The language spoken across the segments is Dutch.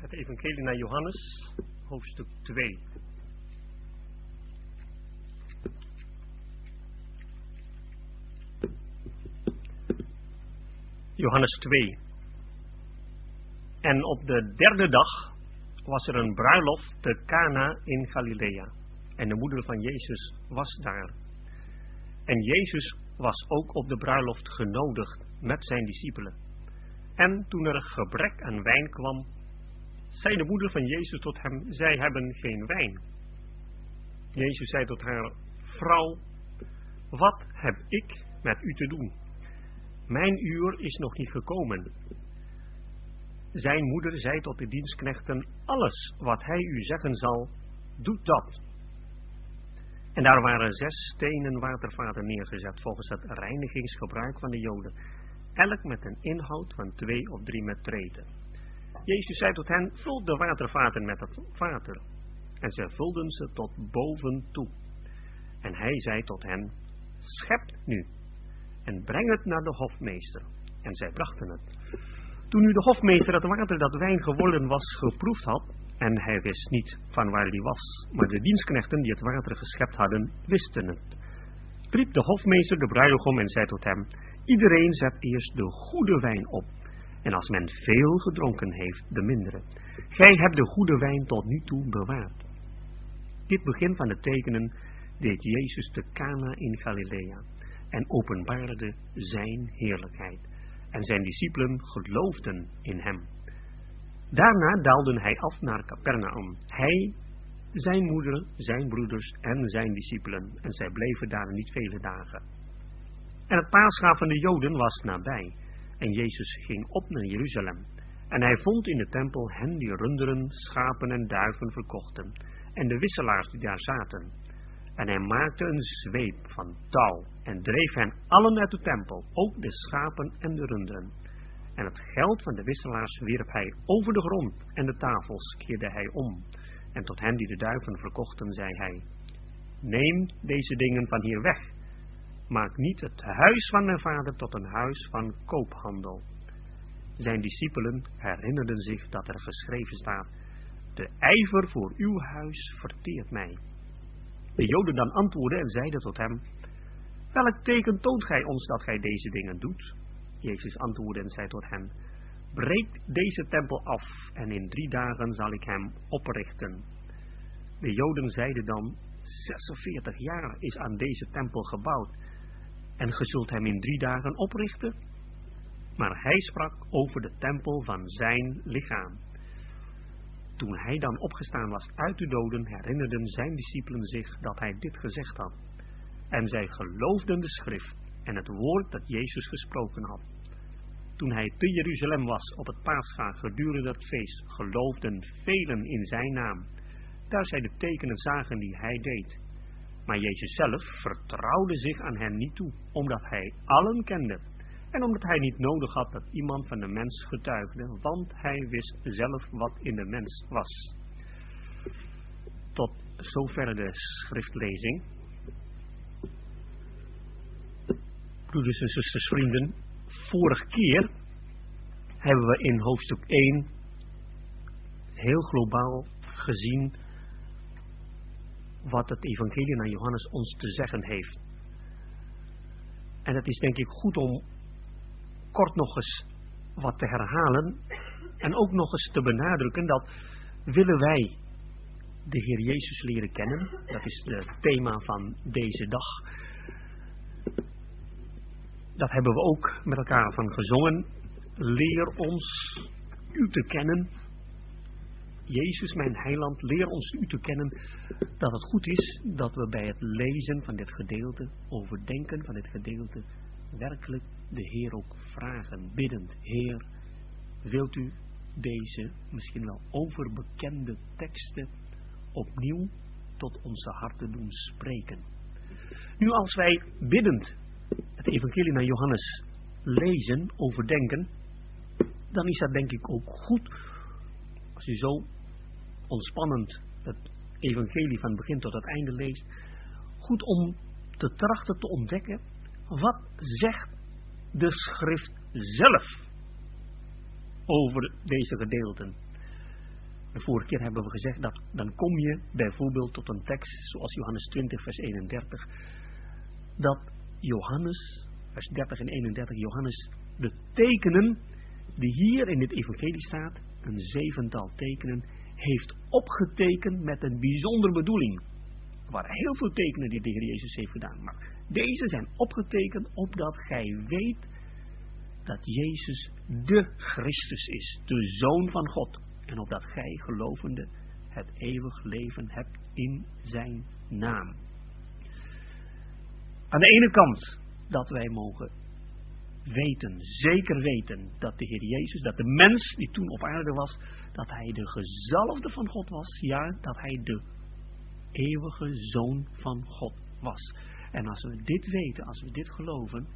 Het Evangelie naar Johannes, hoofdstuk 2. Johannes 2. En op de derde dag was er een bruiloft te Cana in Galilea. En de moeder van Jezus was daar. En Jezus was ook op de bruiloft genodigd met zijn discipelen. En toen er gebrek aan wijn kwam, zei de moeder van Jezus tot hem, zij hebben geen wijn. Jezus zei tot haar, vrouw, wat heb ik met u te doen? Mijn uur is nog niet gekomen. Zijn moeder zei tot de dienstknechten, alles wat hij u zeggen zal, doet dat. En daar waren zes stenen watervaten neergezet volgens het reinigingsgebruik van de Joden, elk met een inhoud van twee of drie metreten. Jezus zei tot hen, vul de watervaten met het water. En zij vulden ze tot boven toe. En hij zei tot hen, schept nu en breng het naar de hofmeester. En zij brachten het. Toen nu de hofmeester het water dat wijn geworden was geproefd had, en hij wist niet van waar die was, maar de dienstknechten die het water geschept hadden, wisten het. Riep de hofmeester de bruidegom en zei tot hem, iedereen zet eerst de goede wijn op, en als men veel gedronken heeft, de mindere. Gij hebt de goede wijn tot nu toe bewaard. Dit begin van de tekenen deed Jezus te Cana in Galilea en openbaarde zijn heerlijkheid. En zijn discipelen geloofden in hem. Daarna daalde hij af naar Capernaum. Hij, zijn moeder, zijn broeders en zijn discipelen. En zij bleven daar niet vele dagen. En het paascha van de Joden was nabij. En Jezus ging op naar Jeruzalem. En hij vond in de tempel hen die runderen, schapen en duiven verkochten. En de wisselaars die daar zaten. En hij maakte een zweep van touw en dreef hen allen uit de tempel, ook de schapen en de runderen. En het geld van de wisselaars wierp hij over de grond en de tafels keerde hij om. En tot hen die de duiven verkochten, zei hij, neem deze dingen van hier weg. Maak niet het huis van mijn vader tot een huis van koophandel. Zijn discipelen herinnerden zich dat er geschreven staat, de ijver voor uw huis verteert mij. De Joden dan antwoordden en zeiden tot hem, welk teken toont gij ons dat gij deze dingen doet? Jezus antwoordde en zei tot hen, breek deze tempel af en in drie dagen zal ik hem oprichten. De Joden zeiden dan, 46 jaar is aan deze tempel gebouwd en ge zult hem in drie dagen oprichten? Maar hij sprak over de tempel van zijn lichaam. Toen hij dan opgestaan was uit de doden, herinnerden zijn discipelen zich dat hij dit gezegd had. En zij geloofden de schrift en het woord dat Jezus gesproken had. Toen hij te Jeruzalem was op het paascha gedurende het feest, geloofden velen in zijn naam, daar zij de tekenen zagen die hij deed. Maar Jezus zelf vertrouwde zich aan hen niet toe, omdat hij allen kende en omdat hij niet nodig had dat iemand van de mens getuigde, want hij wist zelf wat in de mens was. Tot zover de schriftlezing. Broeders en zusters, vrienden, vorige keer hebben we in hoofdstuk 1 heel globaal gezien wat het evangelie naar Johannes ons te zeggen heeft. En het is denk ik goed om kort nog eens wat te herhalen en ook nog eens te benadrukken dat willen wij de Heer Jezus leren kennen, dat is het thema van deze dag. Dat hebben we ook met elkaar van gezongen. Leer ons u te kennen. Jezus, mijn heiland, leer ons u te kennen dat het goed is dat we bij het lezen van dit gedeelte, overdenken van dit gedeelte, werkelijk de Heer ook vragen, biddend, Heer, wilt u deze misschien wel overbekende teksten opnieuw tot onze harten doen spreken. Nu als wij biddend het evangelie naar Johannes lezen, overdenken, dan is dat denk ik ook goed, als u zo ontspannend het evangelie van begin tot het einde leest, goed om te trachten te ontdekken, wat zegt de schrift zelf over deze gedeelten. De vorige keer hebben we gezegd dat dan kom je bijvoorbeeld tot een tekst zoals Johannes 20 vers 31. Dat Johannes, vers 30 en 31, Johannes de tekenen die hier in dit evangelie staat, een zevental tekenen, heeft opgetekend met een bijzondere bedoeling. Er waren heel veel tekenen die de Heer Jezus heeft gedaan, maar deze zijn opgetekend opdat gij weet dat Jezus de Christus is, de Zoon van God. En opdat gij, gelovende, het eeuwig leven hebt in zijn naam. Aan de ene kant dat wij mogen weten, zeker weten, dat de Heer Jezus, dat de mens die toen op aarde was, dat hij de gezalfde van God was, ja, dat hij de eeuwige Zoon van God was. En als we dit weten, als we dit geloven,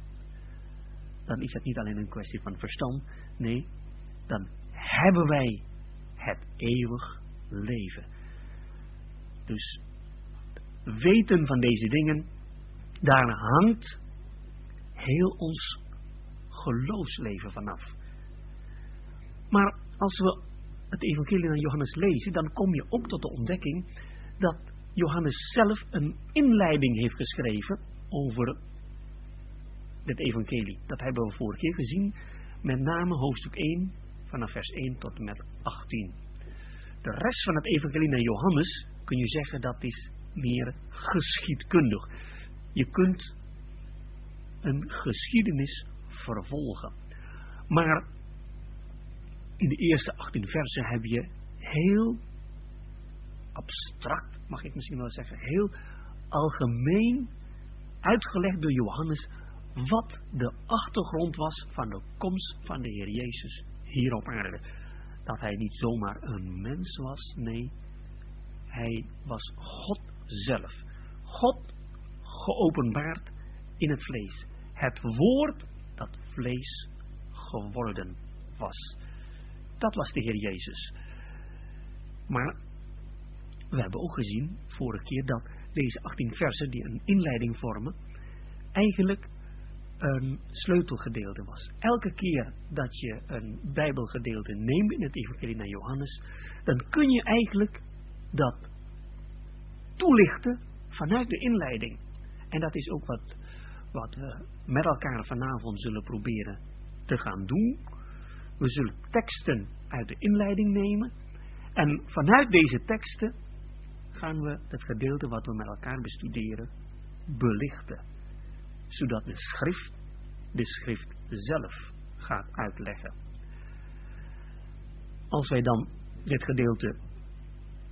dan is het niet alleen een kwestie van verstand, nee, dan hebben wij het eeuwig leven. Dus weten van deze dingen, daar hangt heel ons geloofsleven vanaf. Maar als we het evangelie van Johannes lezen, dan kom je op tot de ontdekking dat Johannes zelf een inleiding heeft geschreven over dit evangelie. Dat hebben we vorige keer gezien, met name hoofdstuk 1, vanaf vers 1 tot en met 18. De rest van het evangelie naar Johannes, kun je zeggen, dat is meer geschiedkundig. Je kunt een geschiedenis vervolgen. Maar in de eerste 18 versen heb je heel abstract, mag ik misschien wel zeggen, heel algemeen uitgelegd door Johannes wat de achtergrond was van de komst van de Heer Jezus hier op aarde. Dat hij niet zomaar een mens was, nee, hij was God zelf. God geopenbaard in het vlees. Het woord vlees geworden was. Dat was de Heer Jezus. Maar we hebben ook gezien, vorige keer, dat deze 18 versen die een inleiding vormen, eigenlijk een sleutelgedeelte was. Elke keer dat je een bijbelgedeelte neemt in het evangelie naar Johannes, dan kun je eigenlijk dat toelichten vanuit de inleiding. En dat is ook wat, wat we met elkaar vanavond zullen proberen te gaan doen. We zullen teksten uit de inleiding nemen. En vanuit deze teksten gaan we het gedeelte wat we met elkaar bestuderen belichten. Zodat de schrift de schrift zelf gaat uitleggen. Als wij dan dit gedeelte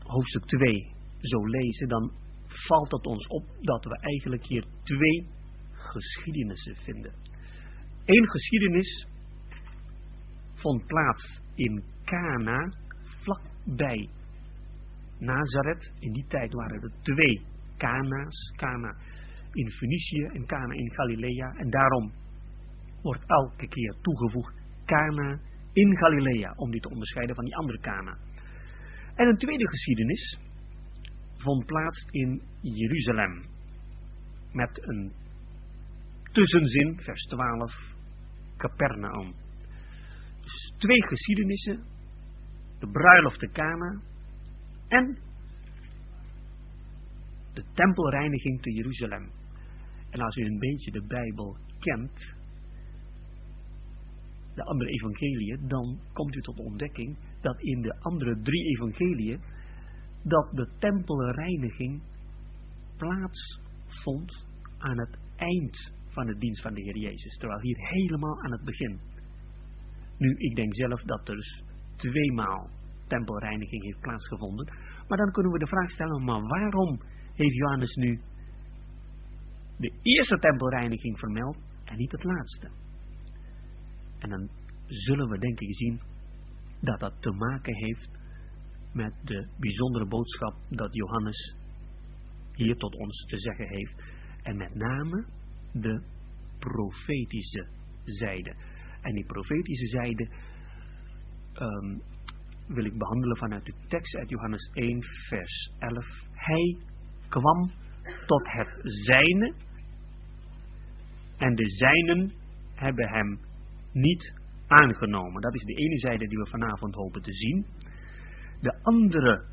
hoofdstuk 2 zo lezen, dan valt het ons op dat we eigenlijk hier twee geschiedenissen vinden. Eén geschiedenis vond plaats in Cana, vlakbij Nazareth. In die tijd waren er twee Cana's, Cana in Fenicië en Cana in Galilea. En daarom wordt elke keer toegevoegd Cana in Galilea, om die te onderscheiden van die andere Cana. En een tweede geschiedenis vond plaats in Jeruzalem, met een tussenzin, vers 12, Capernaum. Dus twee geschiedenissen, de bruiloft te Cana en de tempelreiniging te Jeruzalem. En als u een beetje de Bijbel kent, de andere evangeliën, dan komt u tot de ontdekking dat in de andere drie evangeliën dat de tempelreiniging plaatsvond aan het eind van de dienst van de Heer Jezus, terwijl hier helemaal aan het begin. Nu, ik denk zelf dat er dus tweemaal tempelreiniging heeft plaatsgevonden, maar dan kunnen we de vraag stellen, maar waarom heeft Johannes nu de eerste tempelreiniging vermeld en niet het laatste? En dan zullen we denk ik zien dat dat te maken heeft met de bijzondere boodschap dat Johannes hier tot ons te zeggen heeft. En met name de profetische zijde. En die profetische zijde ehm, wil ik behandelen vanuit de tekst uit Johannes 1 vers 11. Hij kwam tot het zijne en de zijnen hebben hem niet aangenomen. Dat is de ene zijde die we vanavond hopen te zien. De andere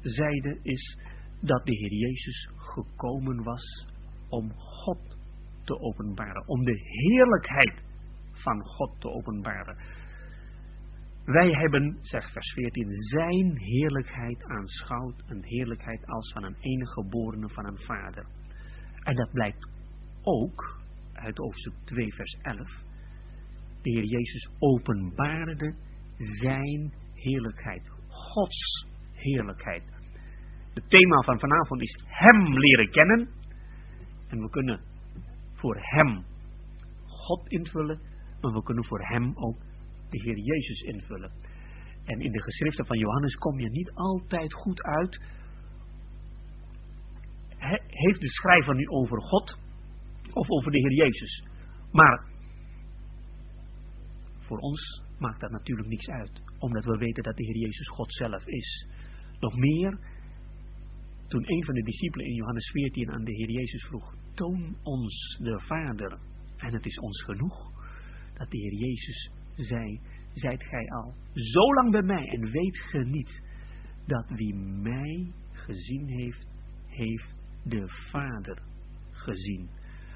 zijde is dat de Heer Jezus gekomen was om God te openbaren, om de heerlijkheid van God te openbaren. Wij hebben, zegt vers 14, zijn heerlijkheid aanschouwd, een heerlijkheid als van een enige geborene van een vader. En dat blijkt ook uit hoofdstuk 2 vers 11. De Heer Jezus openbaarde zijn heerlijkheid, Gods heerlijkheid. Het thema van vanavond is Hem leren kennen. En we kunnen voor Hem God invullen, maar we kunnen voor Hem ook de Heer Jezus invullen. En in de geschriften van Johannes kom je niet altijd goed uit. heeft de schrijver nu over God of over de Heer Jezus? Maar voor ons maakt dat natuurlijk niks uit, omdat we weten dat de Heer Jezus God zelf is. Nog meer, toen een van de discipelen in Johannes 14 aan de Heer Jezus vroeg, toon ons de Vader en het is ons genoeg dat de Heer Jezus zei, zijt gij al zo lang bij mij en weet ge niet dat wie mij gezien heeft, heeft de Vader gezien.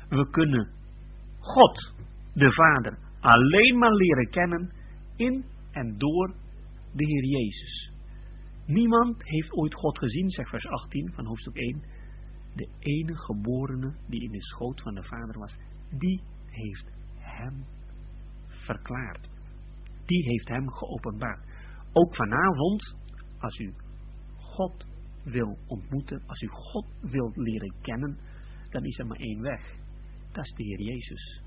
We kunnen God, de Vader, alleen maar leren kennen in en door de Heer Jezus. Niemand heeft ooit God gezien, zegt vers 18 van hoofdstuk 1. De enige geborene die in de schoot van de Vader was, die heeft hem verklaard. Die heeft hem geopenbaard. Ook vanavond, als u God wil ontmoeten, als u God wilt leren kennen, dan is er maar één weg. Dat is de Heer Jezus.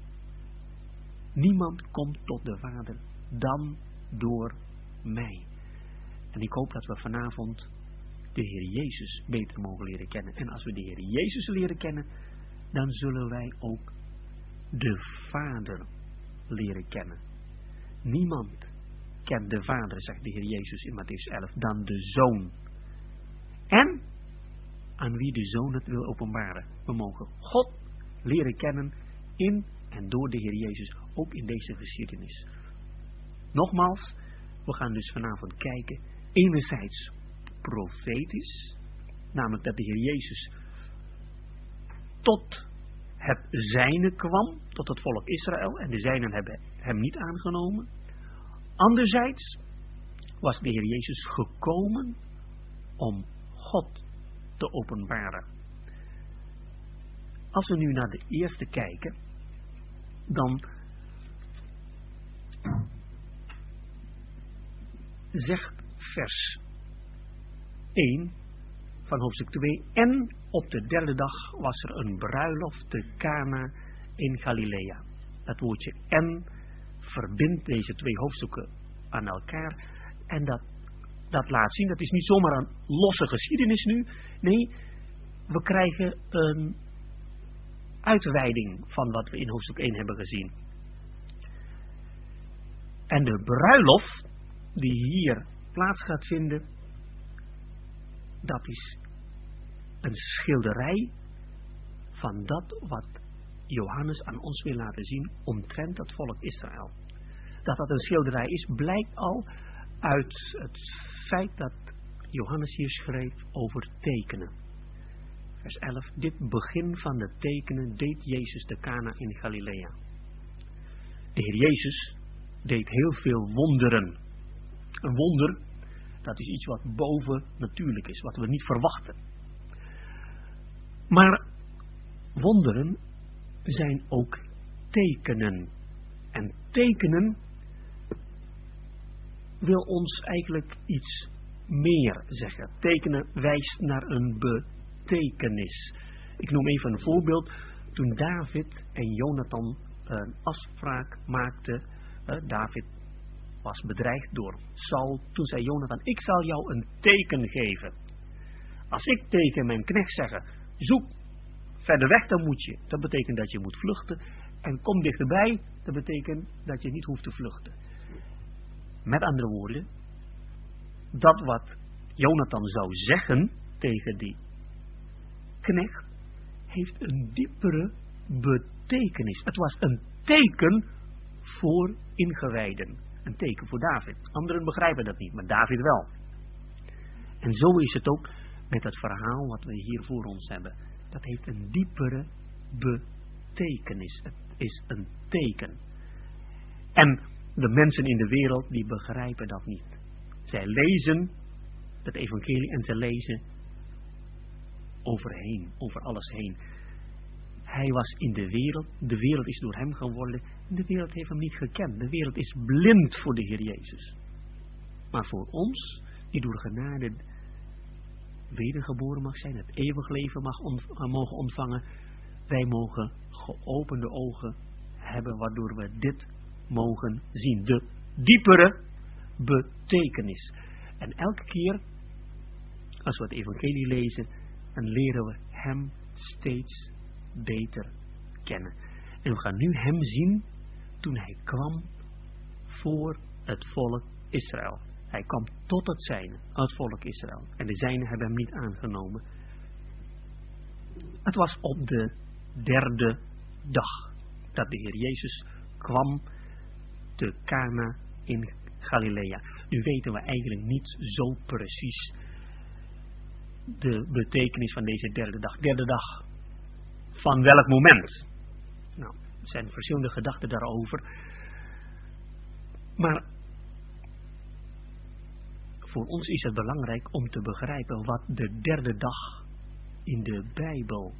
Niemand komt tot de Vader dan door mij. En ik hoop dat we vanavond de Heer Jezus beter mogen leren kennen. En als we de Heer Jezus leren kennen, dan zullen wij ook de Vader leren kennen. Niemand kent de Vader, zegt de Heer Jezus in Matthäus 11, dan de Zoon. En aan wie de Zoon het wil openbaren. We mogen God leren kennen in en door de Heer Jezus, ook in deze geschiedenis. Nogmaals, we gaan dus vanavond kijken, enerzijds profetisch, namelijk dat de Heer Jezus tot het zijne kwam, tot het volk Israël, en de zijnen hebben hem niet aangenomen. Anderzijds was de Heer Jezus gekomen om God te openbaren. Als we nu naar de eerste kijken, dan zegt vers 1 van hoofdstuk 2. En op de derde dag was er een bruiloft te Cana in Galilea. Dat woordje en verbindt deze twee hoofdstukken aan elkaar. En dat, dat laat zien, dat is niet zomaar een losse geschiedenis nu. Nee, we krijgen een uitweiding van wat we in hoofdstuk 1 hebben gezien. En de bruiloft die hier plaats gaat vinden, dat is een schilderij van dat wat Johannes aan ons wil laten zien omtrent het volk Israël. Dat dat een schilderij is, blijkt al uit het feit dat Johannes hier schreef over tekenen. Vers 11, dit begin van de tekenen deed Jezus de Kana in Galilea. De Heer Jezus deed heel veel wonderen. Een wonder, dat is iets wat boven natuurlijk is, wat we niet verwachten. Maar wonderen zijn ook tekenen. En tekenen wil ons eigenlijk iets meer zeggen. Tekenen wijst naar een betekenis. Ik noem even een voorbeeld. Toen David en Jonathan een afspraak maakten, David was bedreigd door Saul. Toen zei Jonathan, ik zal jou een teken geven. Als ik tegen mijn knecht zeg, zoek verder weg, dan moet je. Dat betekent dat je moet vluchten. En kom dichterbij, dat betekent dat je niet hoeft te vluchten. Met andere woorden, dat wat Jonathan zou zeggen tegen die knecht, heeft een diepere betekenis. Het was een teken voor ingewijden. Een teken voor David. Anderen begrijpen dat niet, maar David wel. En zo is het ook met het verhaal wat we hier voor ons hebben. Dat heeft een diepere betekenis. Het is een teken. En de mensen in de wereld die begrijpen dat niet. Zij lezen het evangelie en ze lezen overheen, over alles heen. Hij was in de wereld, de wereld is door hem geworden, de wereld heeft hem niet gekend. De wereld is blind voor de Heer Jezus. Maar voor ons, die door genade wedergeboren mag zijn, het eeuwig leven mag eh, mogen ontvangen, wij mogen geopende ogen hebben, waardoor we dit mogen zien. De diepere betekenis. En elke keer, als we het evangelie lezen, dan leren we hem steeds beter kennen. En we gaan nu hem zien toen hij kwam voor het volk Israël. Hij kwam tot het zijne, het volk Israël. En de zijnen hebben hem niet aangenomen. Het was op de derde dag dat de Heer Jezus kwam te Cana in Galilea. Nu weten we eigenlijk niet zo precies de betekenis van deze derde dag. Derde dag van welk moment? Zijn verschillende gedachten daarover. Maar voor ons is het belangrijk om te begrijpen wat de derde dag in de Bijbel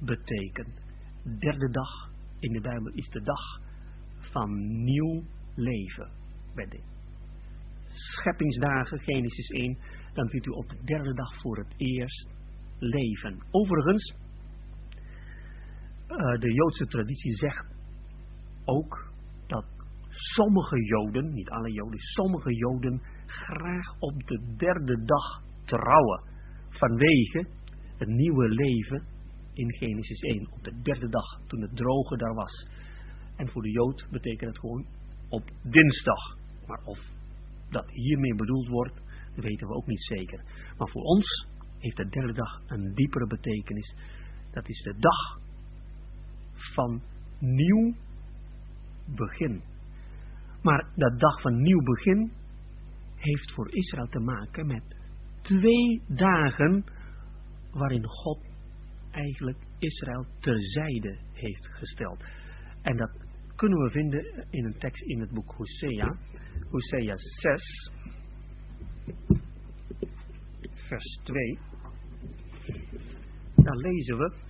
betekent. Derde dag in de Bijbel is de dag van nieuw leven. Bij de scheppingsdagen, Genesis 1, dan vindt u op de derde dag voor het eerst leven. Overigens, uh, de Joodse traditie zegt ook dat sommige Joden, niet alle Joden, sommige Joden graag op de derde dag trouwen. Vanwege het nieuwe leven in Genesis 1. Op de derde dag, toen het droge daar was. En voor de Jood betekent het gewoon op dinsdag. Maar of dat hiermee bedoeld wordt, weten we ook niet zeker. Maar voor ons heeft de derde dag een diepere betekenis. Dat is de dag van nieuw begin. Maar dat dag van nieuw begin heeft voor Israël te maken met twee dagen waarin God eigenlijk Israël terzijde heeft gesteld. En dat kunnen we vinden in een tekst in het boek Hosea, Hosea 6, vers 2. Daar lezen we.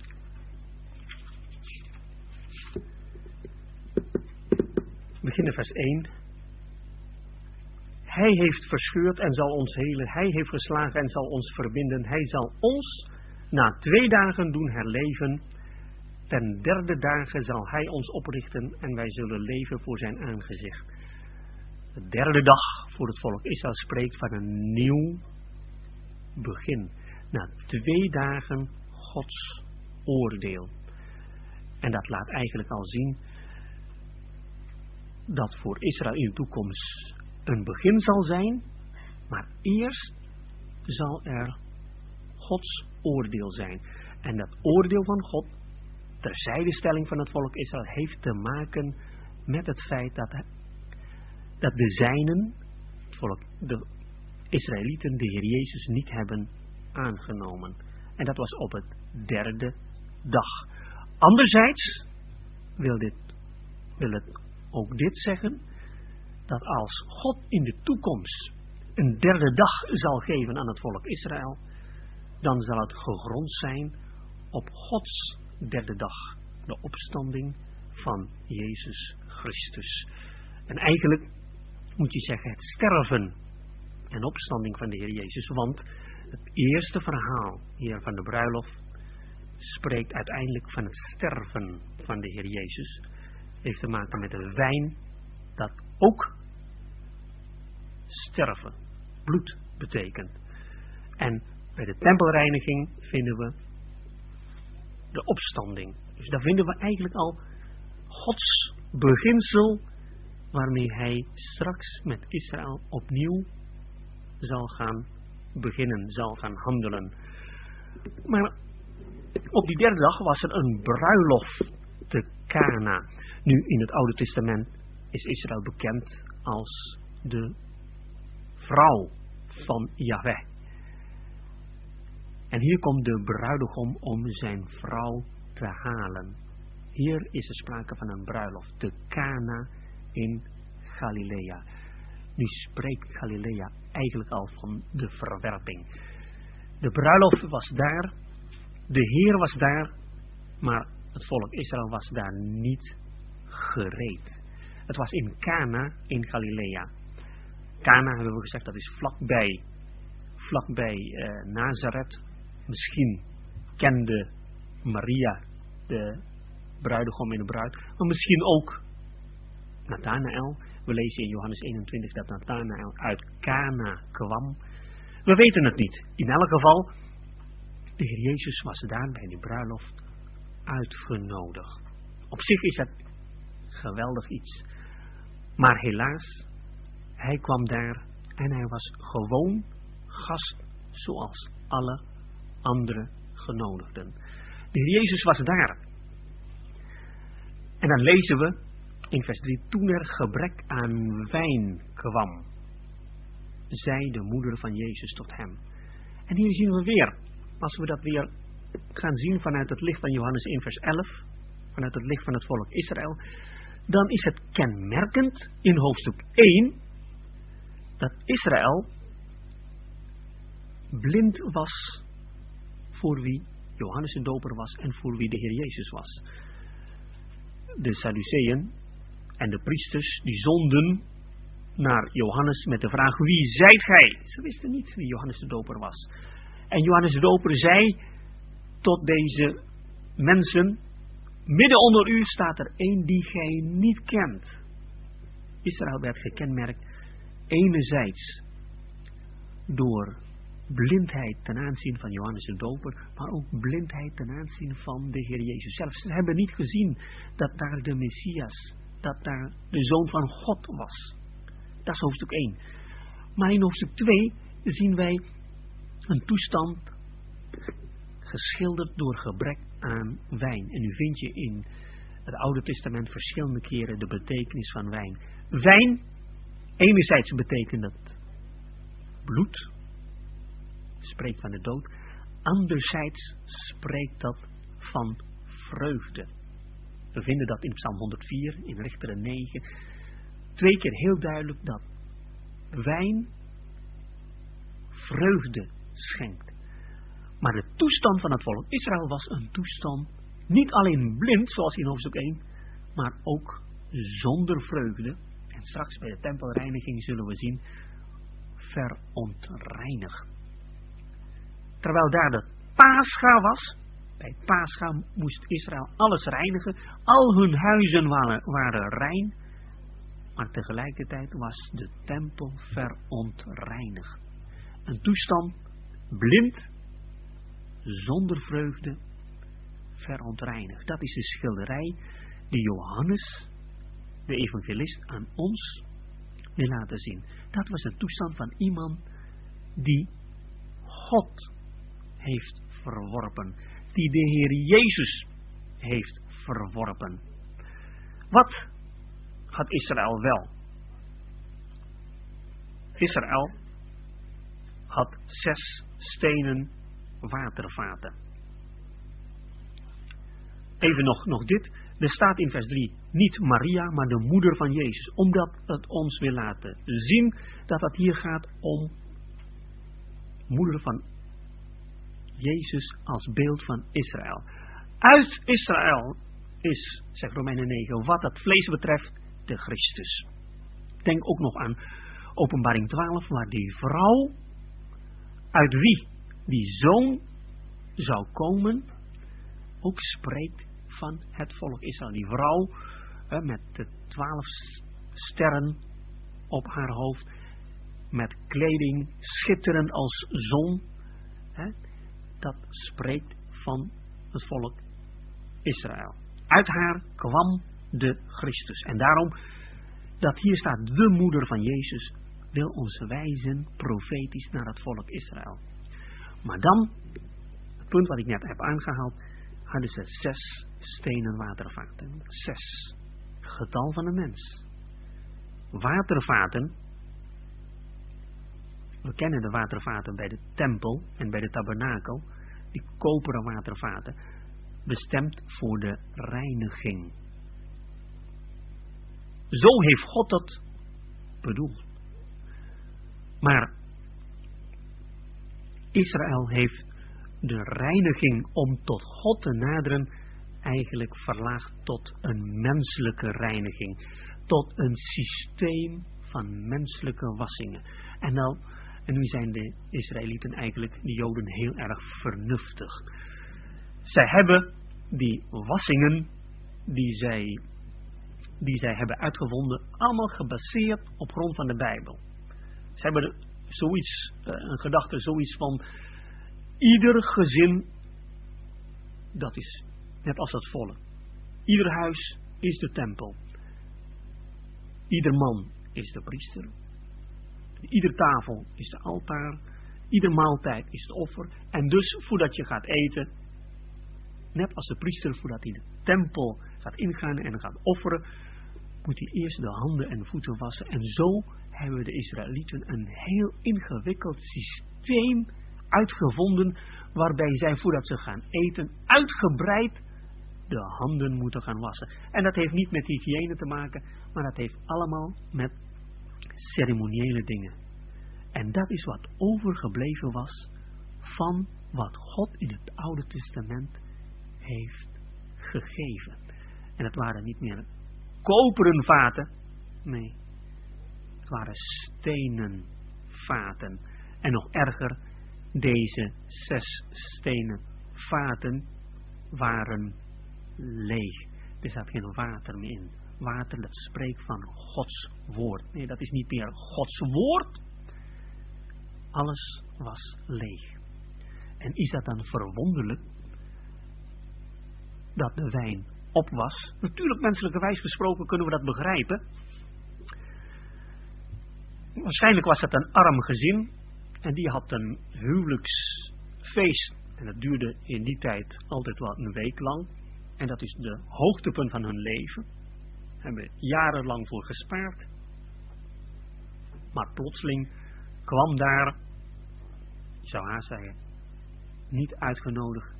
Beginnen vers 1. Hij heeft verscheurd en zal ons helen. Hij heeft geslagen en zal ons verbinden. Hij zal ons na twee dagen doen herleven. Ten derde dagen zal hij ons oprichten en wij zullen leven voor zijn aangezicht. De derde dag voor het volk Israël spreekt van een nieuw begin. Na twee dagen Gods oordeel. En dat laat eigenlijk al zien dat voor Israël in de toekomst een begin zal zijn, maar eerst zal er Gods oordeel zijn. En dat oordeel van God, terzijdestelling van het volk Israël, heeft te maken met het feit dat, dat de zijnen, het volk, de Israëlieten, de Heer Jezus niet hebben aangenomen. En dat was op het derde dag. Anderzijds wil, dit, wil het ook dit zeggen, dat als God in de toekomst een derde dag zal geven aan het volk Israël, dan zal het gegrond zijn op Gods derde dag, de opstanding van Jezus Christus. En eigenlijk moet je zeggen het sterven en opstanding van de Heer Jezus, want het eerste verhaal hier van de bruiloft spreekt uiteindelijk van het sterven van de Heer Jezus. Heeft te maken met de wijn dat ook sterven, bloed betekent. En bij de tempelreiniging vinden we de opstanding. Dus daar vinden we eigenlijk al Gods beginsel waarmee hij straks met Israël opnieuw zal gaan beginnen, zal gaan handelen. Maar op die derde dag was er een bruiloft te Cana. Nu in het Oude Testament is Israël bekend als de vrouw van Yahweh. En hier komt de bruidegom om zijn vrouw te halen. Hier is er sprake van een bruiloft, de Cana in Galilea. Nu spreekt Galilea eigenlijk al van de verwerping. De bruiloft was daar, de Heer was daar, maar het volk Israël was daar niet gereed. Het was in Cana in Galilea. Cana hebben we gezegd, dat is vlakbij, vlakbij uh, Nazareth. Misschien kende Maria de bruidegom in de bruid, maar misschien ook Nathanael. We lezen in Johannes 21 dat Nathanael uit Cana kwam. We weten het niet. In elk geval, de Heer Jezus was daar bij die bruiloft uitgenodigd. Op zich is het geweldig iets. Maar helaas, hij kwam daar en hij was gewoon gast zoals alle andere genodigden. De Heer Jezus was daar. En dan lezen we in vers 3, toen er gebrek aan wijn kwam, zei de moeder van Jezus tot hem. En hier zien we weer, als we dat weer gaan zien vanuit het licht van Johannes 1 vers 11, vanuit het licht van het volk Israël, dan is het kenmerkend in hoofdstuk 1 dat Israël blind was voor wie Johannes de Doper was en voor wie de Heer Jezus was. De Sadduceeën en de priesters die zonden naar Johannes met de vraag wie zijt gij? Ze wisten niet wie Johannes de Doper was. En Johannes de Doper zei tot deze mensen, midden onder u staat er één die gij niet kent. Israël werd gekenmerkt enerzijds door blindheid ten aanzien van Johannes de Doper, maar ook blindheid ten aanzien van de Heer Jezus zelf. Ze hebben niet gezien dat daar de Messias, dat daar de Zoon van God was. Dat is hoofdstuk 1. Maar in hoofdstuk 2 zien wij een toestand geschilderd door gebrek wijn. En nu vind je in het Oude Testament verschillende keren de betekenis van wijn. Wijn, enerzijds betekent het bloed, spreekt van de dood. Anderzijds spreekt dat van vreugde. We vinden dat in Psalm 104, in Richteren 9, twee keer heel duidelijk dat wijn vreugde schenkt. Maar de toestand van het volk Israël was een toestand niet alleen blind, zoals in hoofdstuk 1, maar ook zonder vreugde. En straks bij de tempelreiniging zullen we zien, verontreinigd. Terwijl daar de Pascha was, bij Pascha moest Israël alles reinigen, al hun huizen waren, waren rein, maar tegelijkertijd was de tempel verontreinigd. Een toestand blind, zonder vreugde, verontreinigd. Dat is de schilderij die Johannes, de evangelist, aan ons wil laten zien. Dat was een toestand van iemand die God heeft verworpen. Die de Heer Jezus heeft verworpen. Wat had Israël wel? Israël had zes stenen watervaten. Even nog, nog dit. Er staat in vers 3 niet Maria, maar de moeder van Jezus. Omdat het ons wil laten zien dat het hier gaat om moeder van Jezus als beeld van Israël. Uit Israël is, zegt Romeinen 9, wat het vlees betreft, de Christus. Denk ook nog aan Openbaring 12, waar die vrouw, uit wie die zoon zou komen, ook spreekt van het volk Israël. Die vrouw met de twaalf sterren op haar hoofd, met kleding schitterend als zon dat spreekt van het volk Israël. Uit haar kwam de Christus. En daarom, dat hier staat de moeder van Jezus, wil ons wijzen profetisch naar het volk Israël. Maar dan, het punt wat ik net heb aangehaald, hadden ze zes stenen watervaten. Zes. Getal van een mens. watervaten, we kennen de watervaten bij de tempel en bij de tabernakel, die koperen watervaten, bestemd voor de reiniging. Zo heeft God dat bedoeld. Maar Israël heeft de reiniging om tot God te naderen eigenlijk verlaagd tot een menselijke reiniging. Tot een systeem van menselijke wassingen. En, nou, en nu zijn de Israëlieten eigenlijk, de Joden, heel erg vernuftig. Zij hebben die wassingen die zij, die zij hebben uitgevonden, allemaal gebaseerd op grond van de Bijbel. Ze hebben zoiets, eh, een gedachte, zoiets van ieder gezin, dat is net als dat volle. Ieder huis is de tempel. Ieder man is de priester. Ieder tafel is de altaar. Ieder maaltijd is het offer. En dus voordat je gaat eten, net als de priester voordat hij de tempel gaat ingaan en gaat offeren, moet hij eerst de handen en voeten wassen. En zo hebben de Israëlieten een heel ingewikkeld systeem uitgevonden, waarbij zij voordat ze gaan eten uitgebreid de handen moeten gaan wassen. En dat heeft niet met hygiëne te maken, maar dat heeft allemaal met ceremoniële dingen. En dat is wat overgebleven was van wat God in het Oude Testament heeft gegeven. En het waren niet meer koperen vaten, nee, waren stenen vaten. En nog erger, deze zes stenen vaten waren leeg. Er zat geen water meer in. Water dat spreekt van Gods woord. Nee, dat is niet meer Gods woord. Alles was leeg. En is dat dan verwonderlijk dat de wijn op was? Natuurlijk, menselijkerwijs gesproken kunnen we dat begrijpen. Waarschijnlijk was het een arm gezin en die had een huwelijksfeest. En dat duurde in die tijd altijd wel een week lang. En dat is de hoogtepunt van hun leven. Hebben jarenlang voor gespaard. Maar plotseling kwam daar, zou haar zeggen, niet uitgenodigd,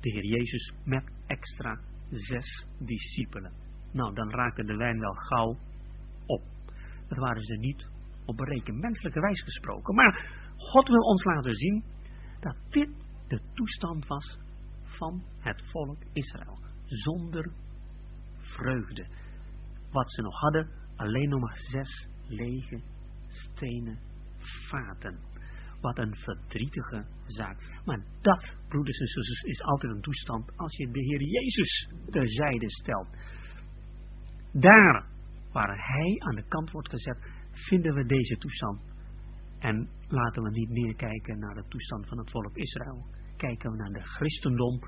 de Heer Jezus met extra zes discipelen. Nou, dan raakte de wijn wel gauw op. Dat waren ze niet op bereken menselijke wijze gesproken. Maar God wil ons laten zien dat dit de toestand was van het volk Israël. Zonder vreugde. Wat ze nog hadden, alleen nog maar zes lege stenen vaten. Wat een verdrietige zaak. Maar dat, broeders en zusters, is altijd een toestand als je de Heer Jezus terzijde stelt. Daar waar Hij aan de kant wordt gezet, vinden we deze toestand. En laten we niet meer kijken naar de toestand van het volk Israël kijken we naar de christendom,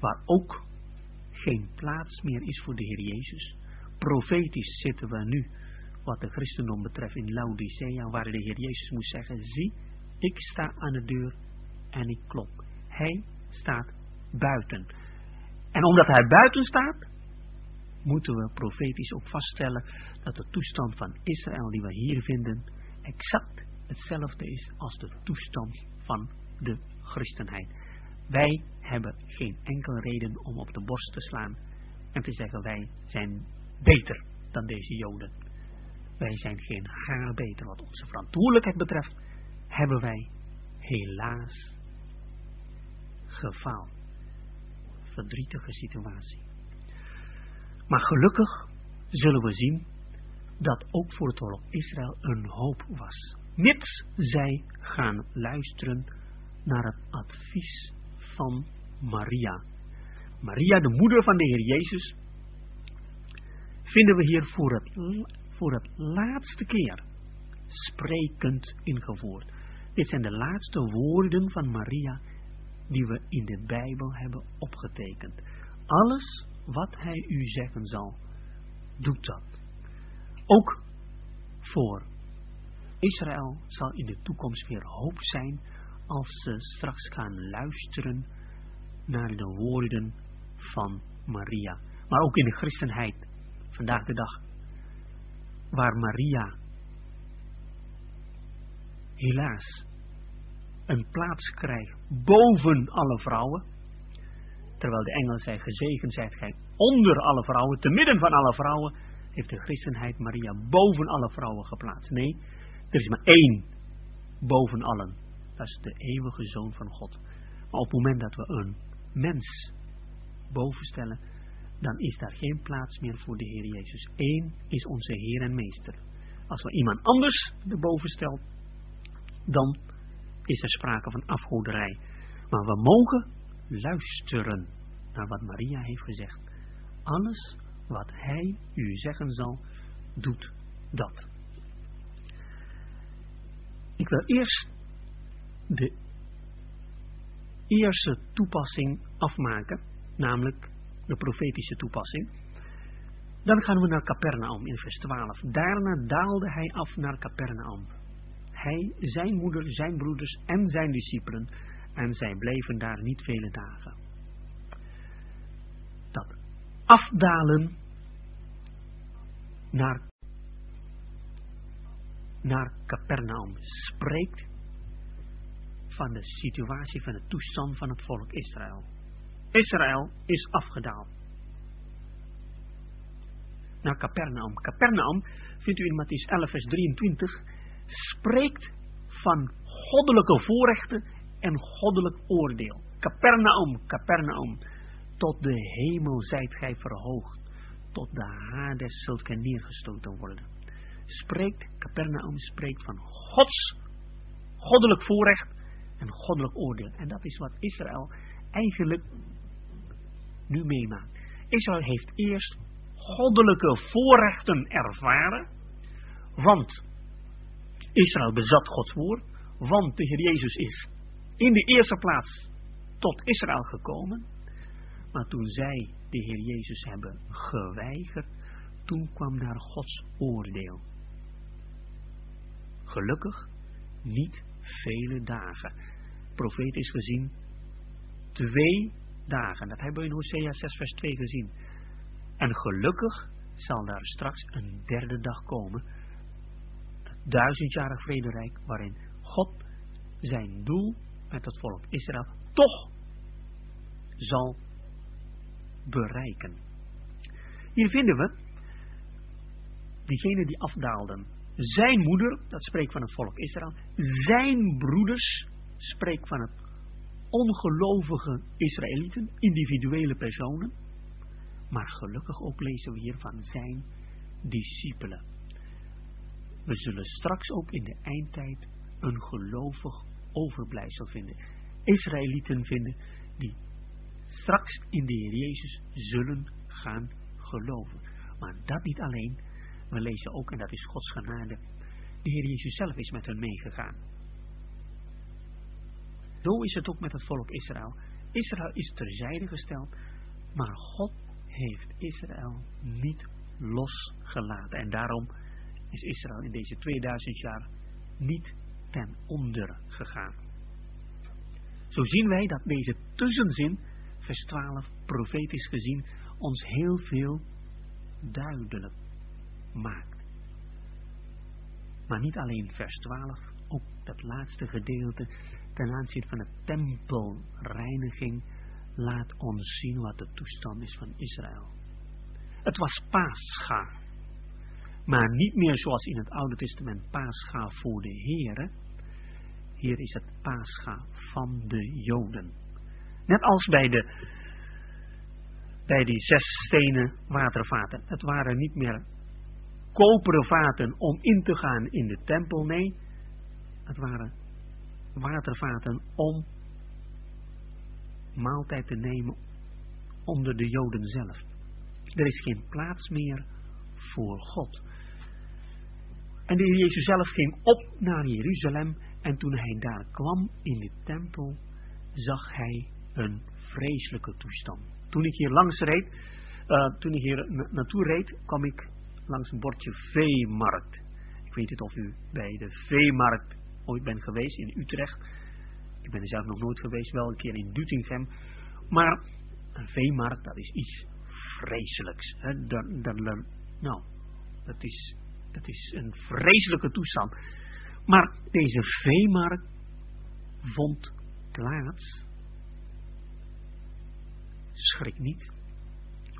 waar ook geen plaats meer is voor de Heer Jezus. Profetisch zitten we nu, wat de christendom betreft, in Laodicea, waar de Heer Jezus moest zeggen, zie, ik sta aan de deur en ik klop. Hij staat buiten. En omdat hij buiten staat, moeten we profetisch ook vaststellen dat de toestand van Israël die we hier vinden, exact hetzelfde is als de toestand van de christenheid. Wij hebben geen enkele reden om op de borst te slaan en te zeggen wij zijn beter dan deze Joden. Wij zijn geen haar beter. Wat onze verantwoordelijkheid betreft, hebben wij helaas gefaald. Verdrietige situatie. Maar gelukkig zullen we zien dat ook voor het volk Israël een hoop was. Mits zij gaan luisteren naar het advies van Maria. Maria, de moeder van de Heer Jezus, vinden we hier voor het, voor het laatste keer sprekend ingevoerd. Dit zijn de laatste woorden van Maria die we in de Bijbel hebben opgetekend. Alles wat hij u zeggen zal, doet dat. Ook voor Israël zal in de toekomst weer hoop zijn als ze straks gaan luisteren naar de woorden van Maria. Maar ook in de christenheid, vandaag de dag, waar Maria helaas een plaats krijgt boven alle vrouwen, terwijl de engel zei, gezegend zijt gij onder alle vrouwen, te midden van alle vrouwen, heeft de christenheid Maria boven alle vrouwen geplaatst. Nee, er is maar één boven allen. Dat is de eeuwige Zoon van God. Maar op het moment dat we een mens bovenstellen, dan is daar geen plaats meer voor de Heer Jezus. Eén is onze Heer en Meester. Als we iemand anders erboven stellen, dan is er sprake van afgoderij. Maar we mogen luisteren naar wat Maria heeft gezegd. Alles wat hij u zeggen zal, doet dat. Ik wil eerst de eerste toepassing afmaken, namelijk de profetische toepassing. Dan gaan we naar Capernaum in vers 12. Daarna daalde hij af naar Capernaum. Hij, zijn moeder, zijn broeders en zijn discipelen. En zij bleven daar niet vele dagen. Dat afdalen naar, naar Capernaum spreekt van de situatie, van de toestand van het volk Israël. Israël is afgedaald. Naar Capernaum. Capernaum vindt u in Matthäus 11 vers 23 spreekt van goddelijke voorrechten en goddelijk oordeel. Capernaum, Capernaum, tot de hemel zijt gij verhoogd, tot de Hades zult gij neergestoten worden. Spreekt, Capernaum spreekt van Gods goddelijk voorrecht en goddelijk oordeel. En dat is wat Israël eigenlijk nu meemaakt. Israël heeft eerst goddelijke voorrechten ervaren, want Israël bezat Gods woord, want de Heer Jezus is in de eerste plaats tot Israël gekomen. Maar toen zij de Heer Jezus hebben geweigerd, toen kwam daar Gods oordeel. Gelukkig niet vele dagen. Profeet is gezien twee dagen. Dat hebben we in Hosea 6 vers 2 gezien. En gelukkig zal daar straks een derde dag komen. Het duizendjarig vrederijk waarin God zijn doel met het volk Israël toch zal bereiken. Hier vinden we diegenen die afdaalden. Zijn moeder, dat spreekt van het volk Israël. Zijn broeders, spreekt van het ongelovige Israëlieten, individuele personen. Maar gelukkig ook lezen we hier van zijn discipelen. We zullen straks ook in de eindtijd een gelovig overblijfsel vinden. Israëlieten vinden die straks in de Heer Jezus zullen gaan geloven. Maar dat niet alleen. We lezen ook, en dat is Gods genade, de Heer Jezus zelf is met hen meegegaan. Zo is het ook met het volk Israël. Israël is terzijde gesteld, maar God heeft Israël niet losgelaten. En daarom is Israël in deze 2000 jaar niet ten onder gegaan. Zo zien wij dat deze tussenzin, vers 12, profetisch gezien, ons heel veel duidelijk maakt. Maar niet alleen vers 12, ook dat laatste gedeelte ten aanzien van de tempelreiniging laat ons zien wat de toestand is van Israël. Het was Pascha, maar niet meer zoals in het Oude Testament Pascha voor de Here. Hier is het Pascha van de Joden. Net als bij, de, bij die zes stenen watervaten. Het waren niet meer koperen vaten om in te gaan in de tempel, nee. Het waren watervaten om maaltijd te nemen onder de Joden zelf. Er is geen plaats meer voor God. En de Jezus zelf ging op naar Jeruzalem en toen hij daar kwam in de tempel, zag hij een vreselijke toestand. Toen ik hier langs reed, uh, toen ik hier na naartoe reed, kwam ik langs een bordje veemarkt. Ik weet niet of u bij de veemarkt ooit bent geweest in Utrecht. Ik ben er zelf nog nooit geweest, wel een keer in Dutinghem. Maar een veemarkt, dat is iets vreselijks. Hè? Dat, dat, nou, dat is Dat is een vreselijke toestand. Maar deze veemarkt vond plaats, schrik niet,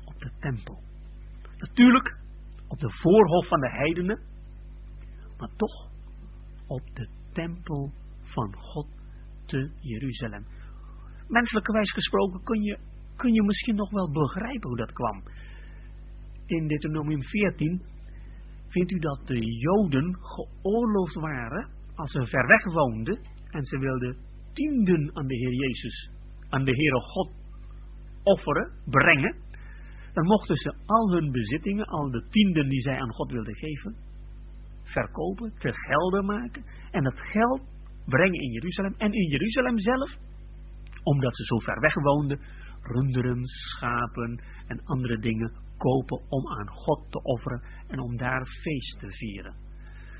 op de tempel. Natuurlijk op de voorhof van de heidenen, maar toch op de tempel van God te Jeruzalem. Menselijkerwijs gesproken kun je, kun je misschien nog wel begrijpen hoe dat kwam. In Deuteronomium 14 vindt u dat de Joden geoorloofd waren als ze ver weg woonden en ze wilden tienden aan de Heer Jezus, aan de Heere God offeren, brengen, dan mochten ze al hun bezittingen, al de tienden die zij aan God wilden geven, verkopen, te gelden maken en dat geld brengen in Jeruzalem. En in Jeruzalem zelf, omdat ze zo ver weg woonden, runderen, schapen en andere dingen kopen om aan God te offeren en om daar feest te vieren.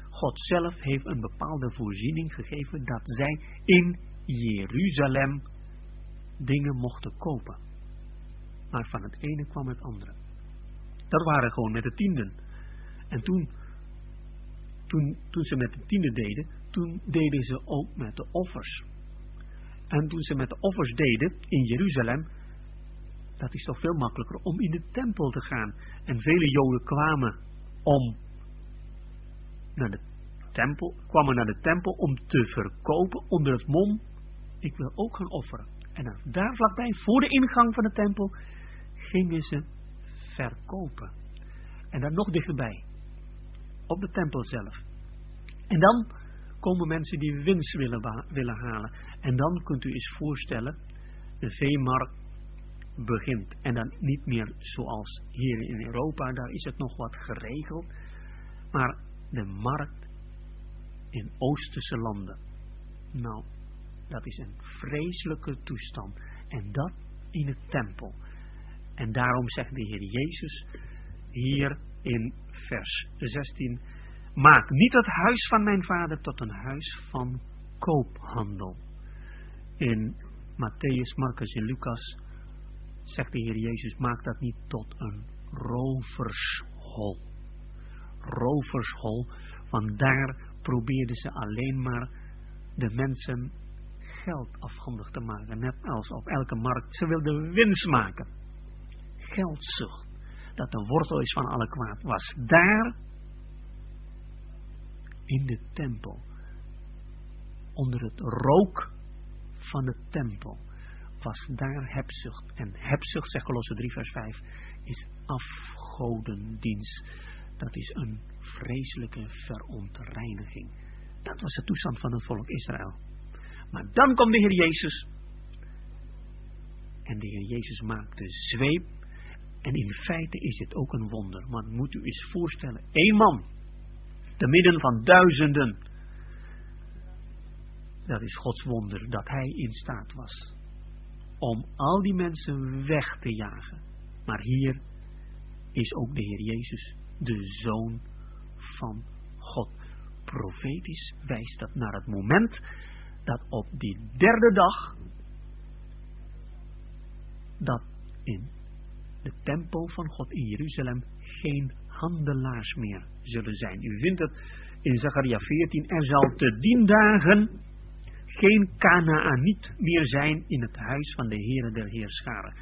God zelf heeft een bepaalde voorziening gegeven dat zij in Jeruzalem dingen mochten kopen. Maar van het ene kwam het andere. Dat waren gewoon met de tienden. En toen, toen, toen ze met de tienden deden, toen deden ze ook met de offers. En toen ze met de offers deden in Jeruzalem, dat is toch veel makkelijker om in de tempel te gaan. En vele Joden kwamen om naar de tempel, kwamen naar de tempel om te verkopen onder het mom, ik wil ook gaan offeren. En daar vlakbij, voor de ingang van de tempel, gingen ze verkopen. En dan nog dichterbij, op de tempel zelf. En dan komen mensen die winst willen, willen halen. En dan kunt u eens voorstellen, de veemarkt begint. En dan niet meer zoals hier in Europa, daar is het nog wat geregeld. Maar de markt in Oosterse landen. Nou, dat is een vreselijke toestand. En dat in het tempel. En daarom zegt de Heer Jezus hier in vers 16. Maak niet het huis van mijn vader tot een huis van koophandel. In Matthäus, Marcus en Lucas zegt de Heer Jezus, maak dat niet tot een rovershol. Rovershol, want daar probeerden ze alleen maar de mensen geld afhandig te maken, net als op elke markt. Ze wilden winst maken. Geldzucht, dat de wortel is van alle kwaad, was daar in de tempel. Onder het rook van de tempel was daar hebzucht. En hebzucht, zegt Colosse 3 vers 5, is afgodendienst. Dat is een vreselijke verontreiniging. Dat was de toestand van het volk Israël. Maar dan komt de Heer Jezus. En de Heer Jezus maakt de zweep. En in feite is het ook een wonder. Want moet u eens voorstellen, één man, te midden van duizenden. Dat is Gods wonder, dat hij in staat was om al die mensen weg te jagen. Maar hier is ook de Heer Jezus, de Zoon van God. Profetisch wijst dat naar het moment dat op die derde dag, dat in de tempel van God in Jeruzalem geen handelaars meer zullen zijn. U vindt het in Zachariah 14, er zal te dien dagen geen Kanaaniet meer zijn in het huis van de Heere der Heerscharen.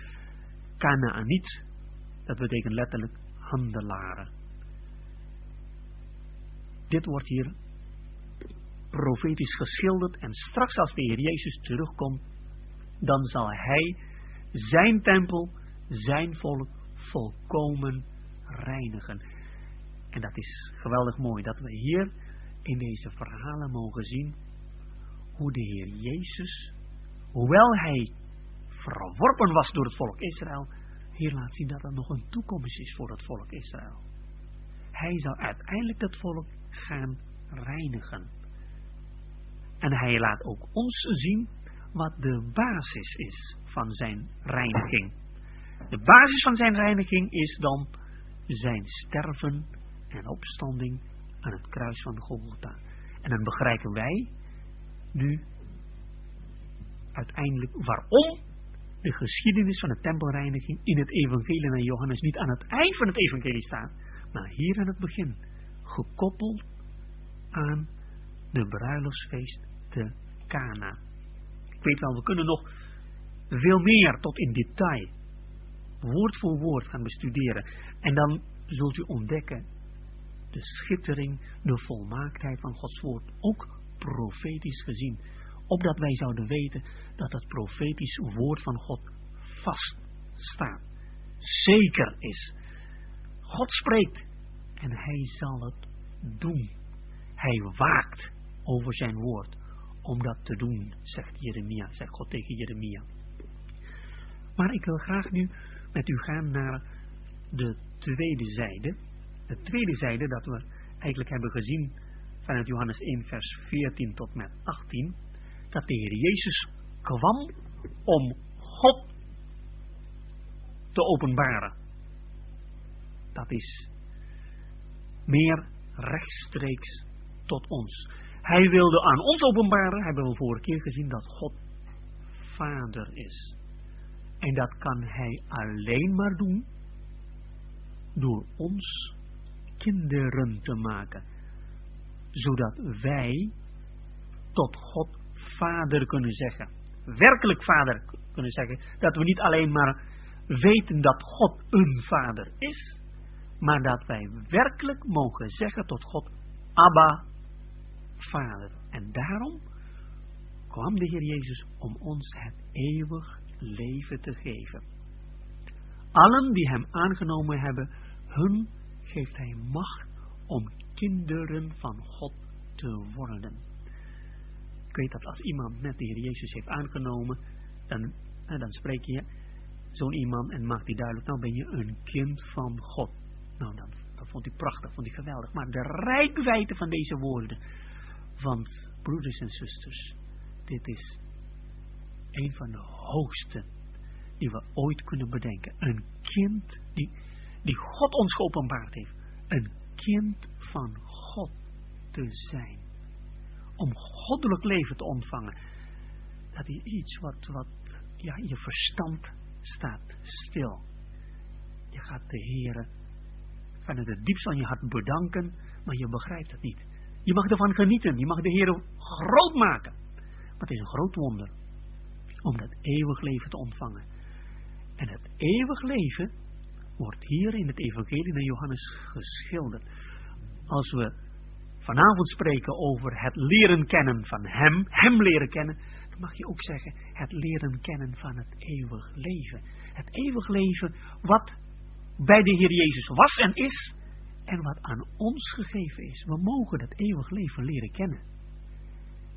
Kanaaniet, dat betekent letterlijk handelaren. Dit wordt hier profetisch geschilderd en straks als de Heer Jezus terugkomt, dan zal Hij zijn tempel, zijn volk volkomen reinigen. En dat is geweldig mooi dat we hier in deze verhalen mogen zien hoe de Heer Jezus, hoewel hij verworpen was door het volk Israël, hier laat zien dat er nog een toekomst is voor het volk Israël. Hij zal uiteindelijk dat volk gaan reinigen. En hij laat ook ons zien wat de basis is van zijn reiniging. De basis van zijn reiniging is dan zijn sterven en opstanding aan het kruis van Golgotha. En dan begrijpen wij nu uiteindelijk waarom de geschiedenis van de tempelreiniging in het evangelie naar Johannes niet aan het eind van het evangelie staat, maar hier aan het begin. gekoppeld aan de bruiloftsfeest te Cana. Ik weet wel, we kunnen nog veel meer tot in detail, woord voor woord gaan bestuderen. En dan zult u ontdekken de schittering, de volmaaktheid van Gods woord, ook profetisch gezien. Opdat wij zouden weten dat het profetisch woord van God vast staat. Zeker is. God spreekt en hij zal het doen. Hij waakt over zijn woord om dat te doen, zegt Jeremia, zegt God tegen Jeremia. Maar ik wil graag nu met u gaan naar de tweede zijde. De tweede zijde dat we eigenlijk hebben gezien vanuit Johannes 1 vers 14 tot met 18. Dat de Heer Jezus kwam om God te openbaren. Dat is meer rechtstreeks tot ons. Hij wilde aan ons openbaren, hebben we vorige keer gezien, dat God Vader is. En dat kan Hij alleen maar doen door ons kinderen te maken. Zodat wij tot God Vader kunnen zeggen. Werkelijk Vader kunnen zeggen. Dat we niet alleen maar weten dat God een Vader is. Maar dat wij werkelijk mogen zeggen tot God. Abba, Vader. En daarom kwam de Heer Jezus om ons het eeuwig leven te geven. Allen die hem aangenomen hebben, hun geeft hij macht om kinderen van God te worden. Ik weet dat als iemand net de Heer Jezus heeft aangenomen, dan, dan spreek je zo'n iemand en maakt die duidelijk, nou ben je een kind van God. Nou, dan, dat vond hij prachtig, vond hij geweldig. Maar de rijkwijde van deze woorden, want broeders en zusters, dit is een van de hoogste die we ooit kunnen bedenken. Een kind die, die God ons geopenbaard heeft. Een kind van God te zijn. Om goddelijk leven te ontvangen. Dat is iets wat, wat ja, je verstand staat stil. Je gaat de Heer vanuit het diepst van je hart bedanken, maar je begrijpt het niet. Je mag ervan genieten, je mag de Heer groot maken. Maar het is een groot wonder om dat eeuwig leven te ontvangen. En het eeuwig leven wordt hier in het evangelie naar Johannes geschilderd. Als we vanavond spreken over het leren kennen van hem, hem leren kennen, dan mag je ook zeggen het leren kennen van het eeuwig leven. Het eeuwig leven wat bij de Heer Jezus was en is en wat aan ons gegeven is. We mogen het eeuwig leven leren kennen.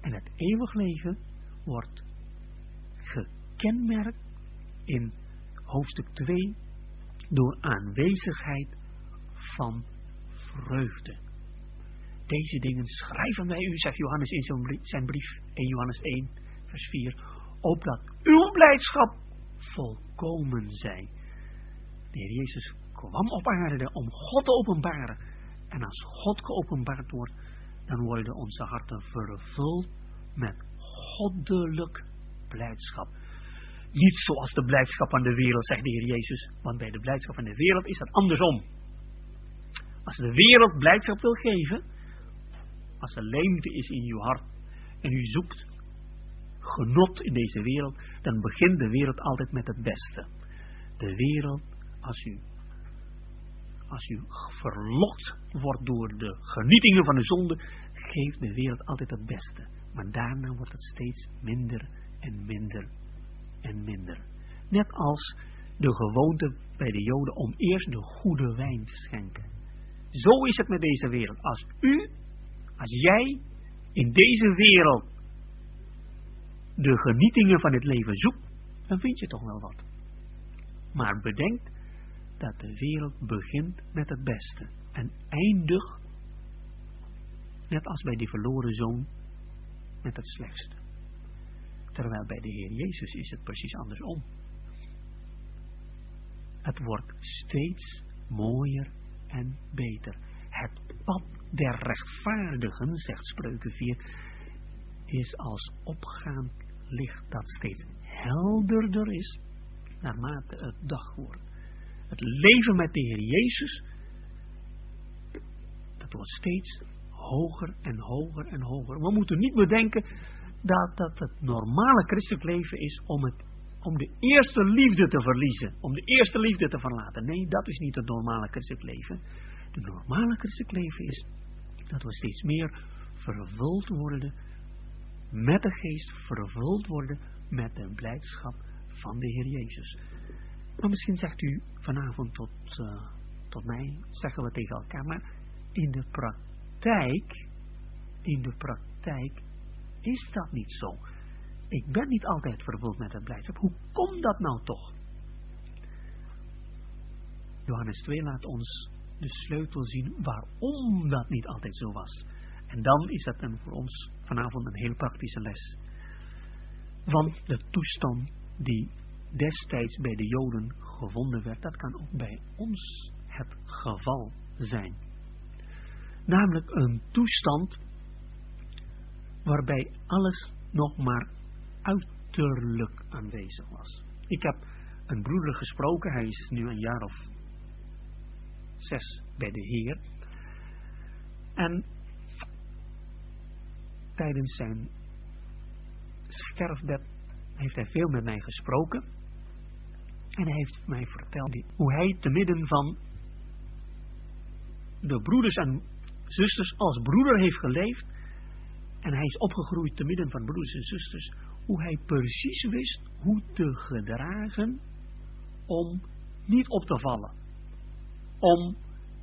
En het eeuwig leven wordt gekenmerkt in hoofdstuk 2 door aanwezigheid van vreugde. Deze dingen schrijven wij u, zegt Johannes in zijn brief, in Johannes 1, vers 4, opdat uw blijdschap volkomen zij. De Heer Jezus kwam op aarde om God te openbaren. En als God geopenbaard wordt, dan worden onze harten vervuld met goddelijk blijdschap. Niet zoals de blijdschap van de wereld, zegt de Heer Jezus. Want bij de blijdschap van de wereld is dat andersom. Als de wereld blijdschap wil geven, als er leemte is in uw hart en u zoekt genot in deze wereld, dan begint de wereld altijd met het beste. De wereld, als u, als u verlokt wordt door de genietingen van de zonde, geeft de wereld altijd het beste. Maar daarna wordt het steeds minder en minder en minder. Net als de gewoonte bij de Joden om eerst de goede wijn te schenken. Zo is het met deze wereld. Als u, als jij in deze wereld de genietingen van het leven zoekt, dan vind je toch wel wat. Maar bedenk dat de wereld begint met het beste en eindigt, net als bij die verloren zoon, met het slechtste. Terwijl bij de Heer Jezus is het precies andersom. Het wordt steeds mooier en beter. Het pad der rechtvaardigen, zegt Spreuken 4, is als opgaand licht dat steeds helderder is naarmate het dag wordt. Het leven met de Heer Jezus, dat wordt steeds hoger en hoger en hoger. We moeten niet bedenken dat dat het normale christelijk leven is om, het, om de eerste liefde te verliezen, om de eerste liefde te verlaten. Nee, dat is niet het normale christelijk leven. Het normale christelijk leven is dat we steeds meer vervuld worden met de geest, vervuld worden met de blijdschap van de Heer Jezus. Maar misschien zegt u vanavond tot, uh, tot mij, zeggen we tegen elkaar, maar in de praktijk, in de praktijk is dat niet zo. Ik ben niet altijd vervuld met het blijdschap. Hoe komt dat nou toch? Johannes 2 laat ons de sleutel zien waarom dat niet altijd zo was. En dan is dat een, voor ons vanavond een heel praktische les. Want de toestand die destijds bij de Joden gevonden werd, dat kan ook bij ons het geval zijn. Namelijk een toestand waarbij alles nog maar uiterlijk aanwezig was. Ik heb een broeder gesproken, hij is nu een jaar of zes bij de Heer. En tijdens zijn sterfbed heeft hij veel met mij gesproken. En hij heeft mij verteld hoe hij te midden van de broeders en zusters als broeder heeft geleefd. En hij is opgegroeid te midden van broeders en zusters. Hoe hij precies wist hoe te gedragen om niet op te vallen. Om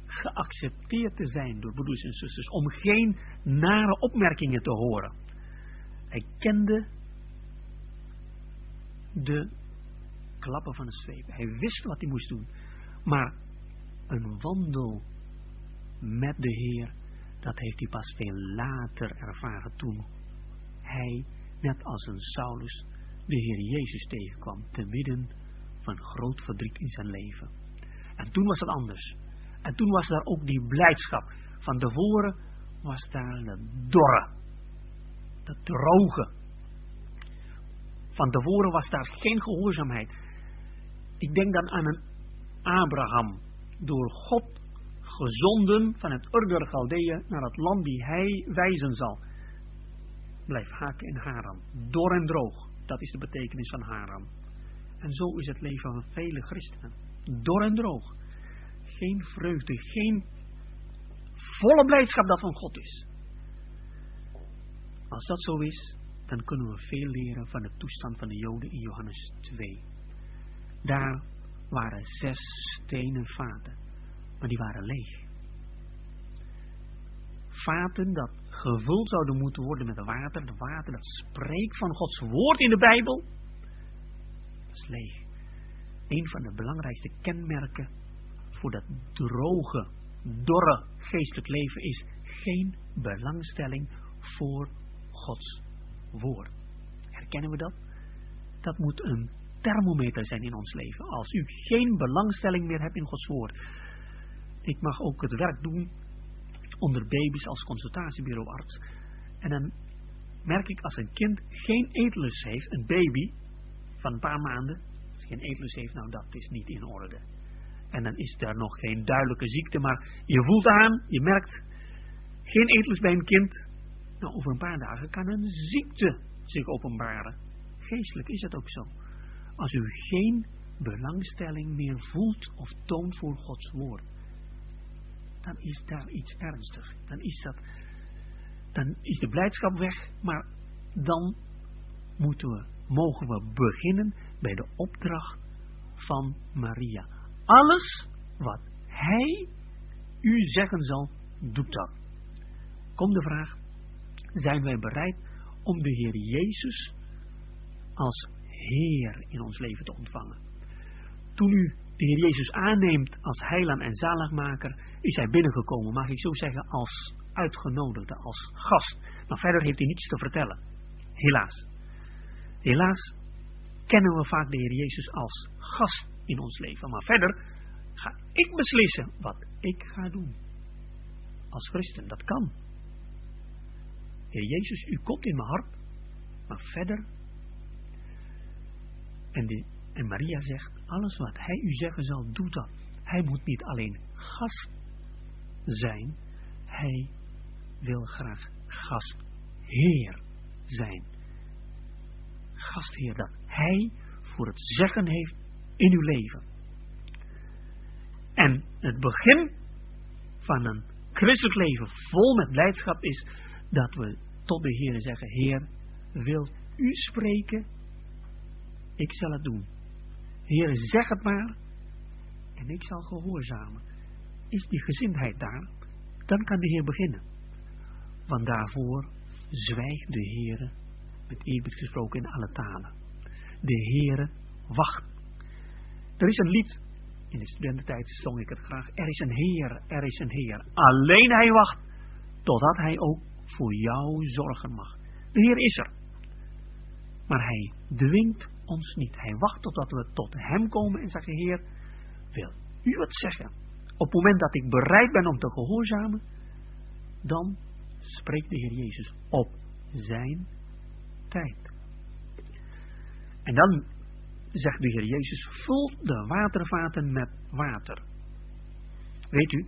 geaccepteerd te zijn door broeders en zusters. Om geen nare opmerkingen te horen. Hij kende de klappen van de zweep. Hij wist wat hij moest doen. Maar een wandel met de Heer, dat heeft hij pas veel later ervaren toen hij, net als een Saulus, de Heer Jezus tegenkwam, te midden van groot verdriet in zijn leven. En toen was het anders. En toen was daar ook die blijdschap. Van tevoren was daar de dorre, de droge. Van tevoren was daar geen gehoorzaamheid. Ik denk dan aan een Abraham, door God gezonden van het Ur der Galdeeën naar het land die hij wijzen zal. Blijf haken in Haran, dor en droog, dat is de betekenis van Haran. En zo is het leven van vele christenen, dor en droog. Geen vreugde, geen volle blijdschap dat van God is. Als dat zo is, dan kunnen we veel leren van de toestand van de Joden in Johannes 2. Daar waren zes stenen vaten, maar die waren leeg. Vaten dat gevuld zouden moeten worden met water, de water dat spreekt van Gods woord in de Bijbel, dat is leeg. Een van de belangrijkste kenmerken voor dat droge, dorre geestelijk leven is geen belangstelling voor Gods woord. Herkennen we dat? Dat moet een thermometer zijn in ons leven. Als u geen belangstelling meer hebt in Gods woord. Ik mag ook het werk doen onder baby's als consultatiebureauarts. En dan merk ik als een kind geen eetlust heeft, een baby van een paar maanden, als geen eetlust heeft, nou dat is niet in orde. En dan is daar nog geen duidelijke ziekte, maar je voelt aan, je merkt geen eetlust bij een kind. Nou, over een paar dagen kan een ziekte zich openbaren. Geestelijk is het ook zo. Als u geen belangstelling meer voelt of toont voor Gods woord, dan is daar iets ernstig. Dan is, dat, dan is de blijdschap weg, maar dan moeten we, mogen we beginnen bij de opdracht van Maria. Alles wat hij u zeggen zal, doet dat. Komt de vraag, zijn wij bereid om de Heer Jezus als Heer in ons leven te ontvangen. Toen u de Heer Jezus aanneemt als heiland en zaligmaker, is hij binnengekomen, mag ik zo zeggen, als uitgenodigde, als gast. Maar verder heeft hij niets te vertellen. Helaas. Helaas kennen we vaak de Heer Jezus als gast in ons leven. Maar verder ga ik beslissen wat ik ga doen. Als christen, dat kan. Heer Jezus, u komt in mijn hart, maar verder. En, die, en Maria zegt, alles wat hij u zeggen zal, doe dat. Hij moet niet alleen gast zijn, hij wil graag gastheer zijn. Gastheer dat hij voor het zeggen heeft in uw leven. En het begin van een christelijk leven vol met blijdschap is dat we tot de Heer zeggen, Heer, wil u spreken? Ik zal het doen. Heer, zeg het maar en ik zal gehoorzamen. Is die gezindheid daar, dan kan de Heer beginnen. Want daarvoor zwijgt de Heer, met eerbied gesproken in alle talen. De Heere wacht. Er is een lied, in de studententijd zong ik het graag. Er is een Heer, er is een Heer. Alleen Hij wacht, totdat Hij ook voor jou zorgen mag. De Heer is er. Maar Hij dwingt ons niet. Hij wacht totdat we tot Hem komen en zeggen, Heer, wil u wat zeggen? Op het moment dat ik bereid ben om te gehoorzamen, dan spreekt de Heer Jezus op zijn tijd. En dan zegt de Heer Jezus, vul de watervaten met water. Weet u,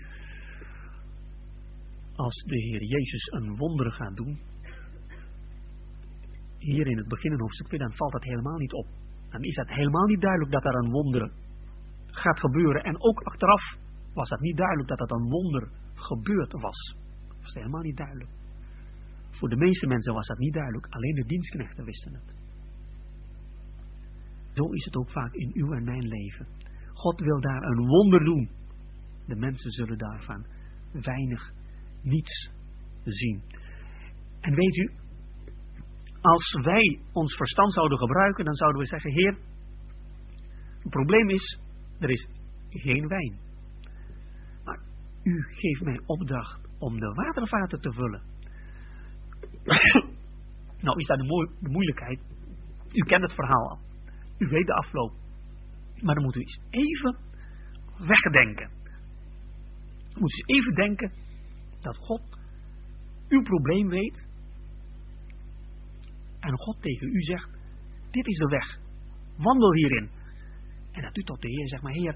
als de Heer Jezus een wonder gaat doen, hier in het begin in hoofdstuk 2, dan valt dat helemaal niet op. Dan is het helemaal niet duidelijk dat er een wonder gaat gebeuren. En ook achteraf was het niet duidelijk dat het een wonder gebeurd was. Dat was helemaal niet duidelijk. Voor de meeste mensen was dat niet duidelijk. Alleen de dienstknechten wisten het. Zo is het ook vaak in uw en mijn leven. God wil daar een wonder doen. De mensen zullen daarvan weinig, niets zien. En weet u, als wij ons verstand zouden gebruiken, dan zouden we zeggen, Heer, het probleem is, er is geen wijn. Maar u geeft mij opdracht om de watervaten te vullen. nou is dat de, moeilijkheid. U kent het verhaal al. U weet de afloop. Maar dan moet u eens even wegdenken. Moet u eens even denken dat God uw probleem weet. En God tegen u zegt, dit is de weg. Wandel hierin. En dat u tot de Heer zegt, maar Heer,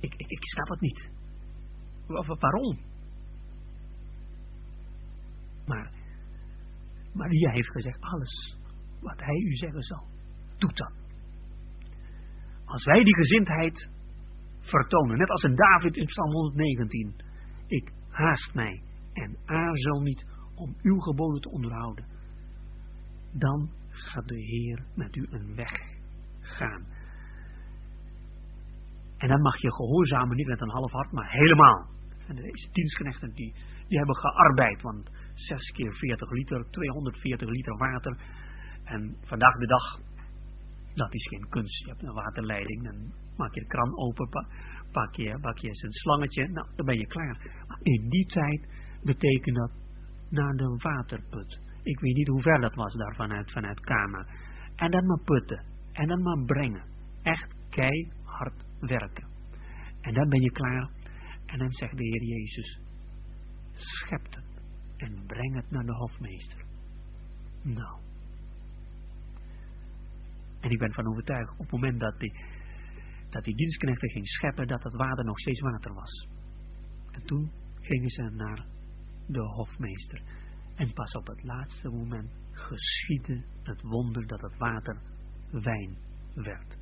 ik, ik, ik snap het niet. Waarom? Maar Maria heeft gezegd, alles wat hij u zeggen zal, doet dat. Als wij die gezindheid vertonen, net als een David in Psalm 119, ik haast mij en aarzel niet om uw geboden te onderhouden, dan gaat de Heer met u een weg gaan. En dan mag je gehoorzamen, niet met een half hart, maar helemaal. En deze dienstknechten die, die hebben gearbeid, want 6 keer 40 liter, 240 liter water. En vandaag de dag, dat is geen kunst. Je hebt een waterleiding, dan maak je de kraan open, pak je, pak je een slangetje, nou, dan ben je klaar. Maar in die tijd betekent dat naar de waterput. Ik weet niet hoe ver dat was daar vanuit, Kana. En dan maar putten. En dan maar brengen. Echt keihard werken. En dan ben je klaar. En dan zegt de Heer Jezus, schep het en breng het naar de hofmeester. Nou. En ik ben van overtuigd, op het moment dat die, dat die dienstknechten ging scheppen, dat het water nog steeds water was. En toen gingen ze naar de hofmeester. En pas op het laatste moment geschiedde het wonder dat het water wijn werd.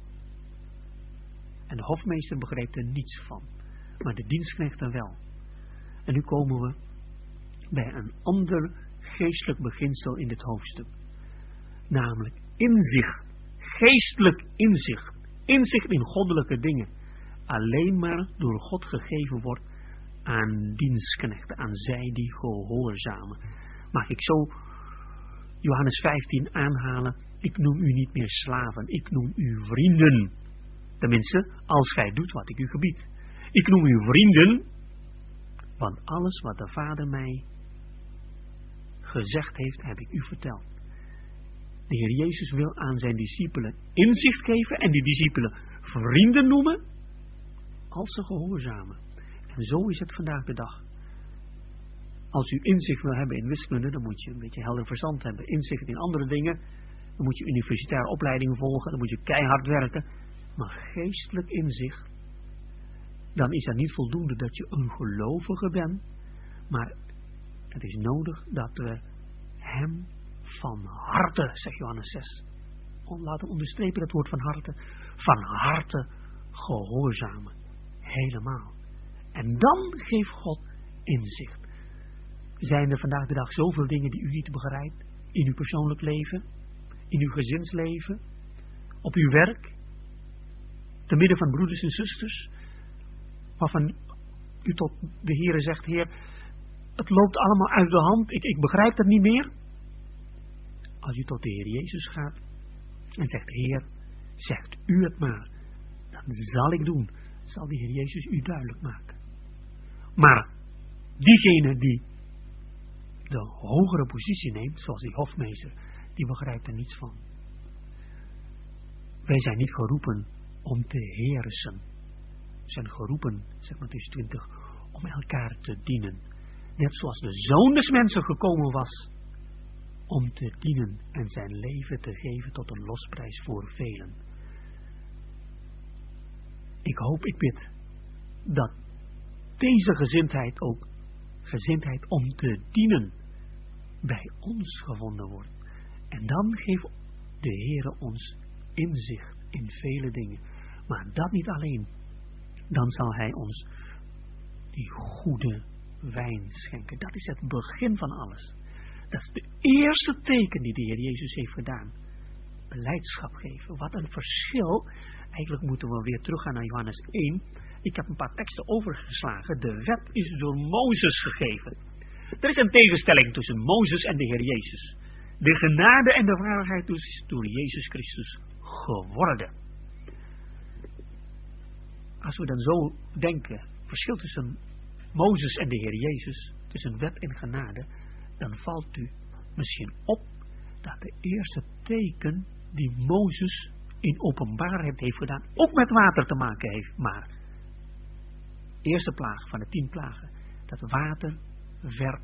En de hofmeester begreep er niets van, maar de dienstknechten wel. En nu komen we bij een ander geestelijk beginsel in dit hoofdstuk. Namelijk inzicht, geestelijk inzicht, inzicht in goddelijke dingen. Alleen maar door God gegeven wordt aan dienstknechten, aan zij die gehoorzamen. Mag ik zo Johannes 15 aanhalen? Ik noem u niet meer slaven, ik noem u vrienden. Tenminste, als gij doet wat ik u gebied. Ik noem u vrienden, want alles wat de Vader mij gezegd heeft, heb ik u verteld. De Heer Jezus wil aan zijn discipelen inzicht geven en die discipelen vrienden noemen als ze gehoorzamen. Zo is het vandaag de dag. Als u inzicht wil hebben in wiskunde, dan moet je een beetje helder verstand hebben. Inzicht in andere dingen, dan moet je universitaire opleiding volgen, dan moet je keihard werken. Maar geestelijk inzicht, dan is het niet voldoende dat je een gelovige bent, maar het is nodig dat we hem van harte, zegt Johannes 6, laten onderstrepen dat woord van harte, van harte gehoorzamen. Helemaal. En dan geeft God inzicht. Zijn er vandaag de dag zoveel dingen die u niet begrijpt? In uw persoonlijk leven, in uw gezinsleven, op uw werk, te midden van broeders en zusters, waarvan u tot de Heere zegt, Heer, het loopt allemaal uit de hand, ik, ik begrijp het niet meer. Als u tot de Heer Jezus gaat en zegt, Heer, zegt u het maar, dan zal ik doen, zal de Heer Jezus u duidelijk maken. Maar diegene die de hogere positie neemt, zoals die hofmeester, die begrijpt er niets van. Wij zijn niet geroepen om te heersen. We zijn geroepen, zegt Matthäus 20, om elkaar te dienen. Net zoals de Zoon des Mensen gekomen was om te dienen en zijn leven te geven tot een losprijs voor velen. Ik hoop, ik bid, dat deze gezindheid ook, gezindheid om te dienen, bij ons gevonden wordt. En dan geeft de Heere ons inzicht in vele dingen. Maar dat niet alleen. Dan zal Hij ons die goede wijn schenken. Dat is het begin van alles. Dat is de eerste teken die de Heer Jezus heeft gedaan. Beleidschap geven. Wat een verschil. Eigenlijk moeten we weer teruggaan naar Johannes 1. Ik heb een paar teksten overgeslagen. De wet is door Mozes gegeven. Er is een tegenstelling tussen Mozes en de Heer Jezus. De genade en de waarheid is door Jezus Christus geworden. Als we dan zo denken, verschil tussen Mozes en de Heer Jezus, tussen wet en genade, dan valt u misschien op dat de eerste teken die Mozes in openbaarheid heeft gedaan, ook met water te maken heeft. Maar, eerste plaag van de tien plagen, dat water werd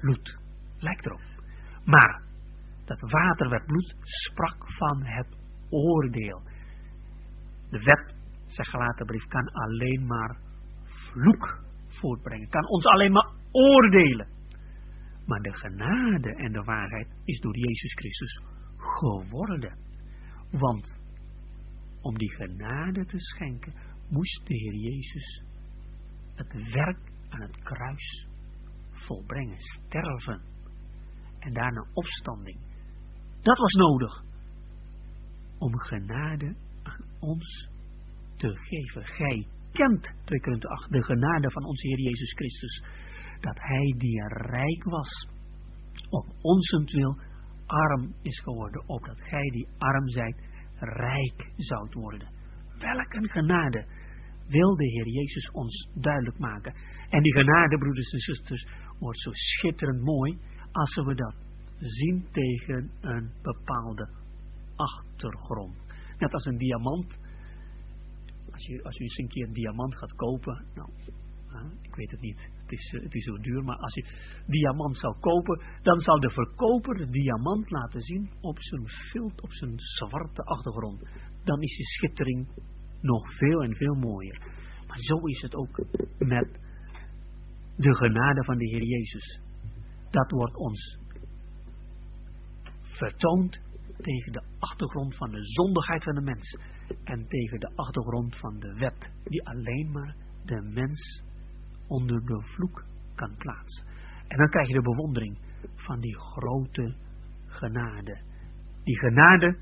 bloed. Lijkt erop. Maar, dat water werd bloed sprak van het oordeel. De wet, zegt gelaten brief, kan alleen maar vloek voortbrengen. Kan ons alleen maar oordelen. Maar de genade en de waarheid is door Jezus Christus geworden. Want om die genade te schenken, moest de Heer Jezus het werk aan het kruis volbrengen, sterven. En daarna opstanding. Dat was nodig. Om genade aan ons te geven. Gij kent, 2 Korinthe 8, de genade van onze Heer Jezus Christus. Dat Hij die rijk was, op wil arm is geworden, opdat Gij die arm zijt, rijk zoudt worden. Welk een genade wil de Heer Jezus ons duidelijk maken. En die genade, broeders en zusters, wordt zo schitterend mooi als we dat zien tegen een bepaalde achtergrond. Net als een diamant als, je, als u eens een keer een diamant gaat kopen, nou, ik weet het niet, het is, eh, het is zo duur, maar als je diamant zou kopen, dan zal de verkoper de diamant laten zien op zijn vilt, op zijn zwarte achtergrond. Dan is de schittering nog veel en veel mooier. Maar zo is het ook met de genade van de Heer Jezus. Dat wordt ons vertoond tegen de achtergrond van de zondigheid van de mens en tegen de achtergrond van de wet, die alleen maar de mens onder de vloek kan plaatsen. En dan krijg je de bewondering van die grote genade. Die genade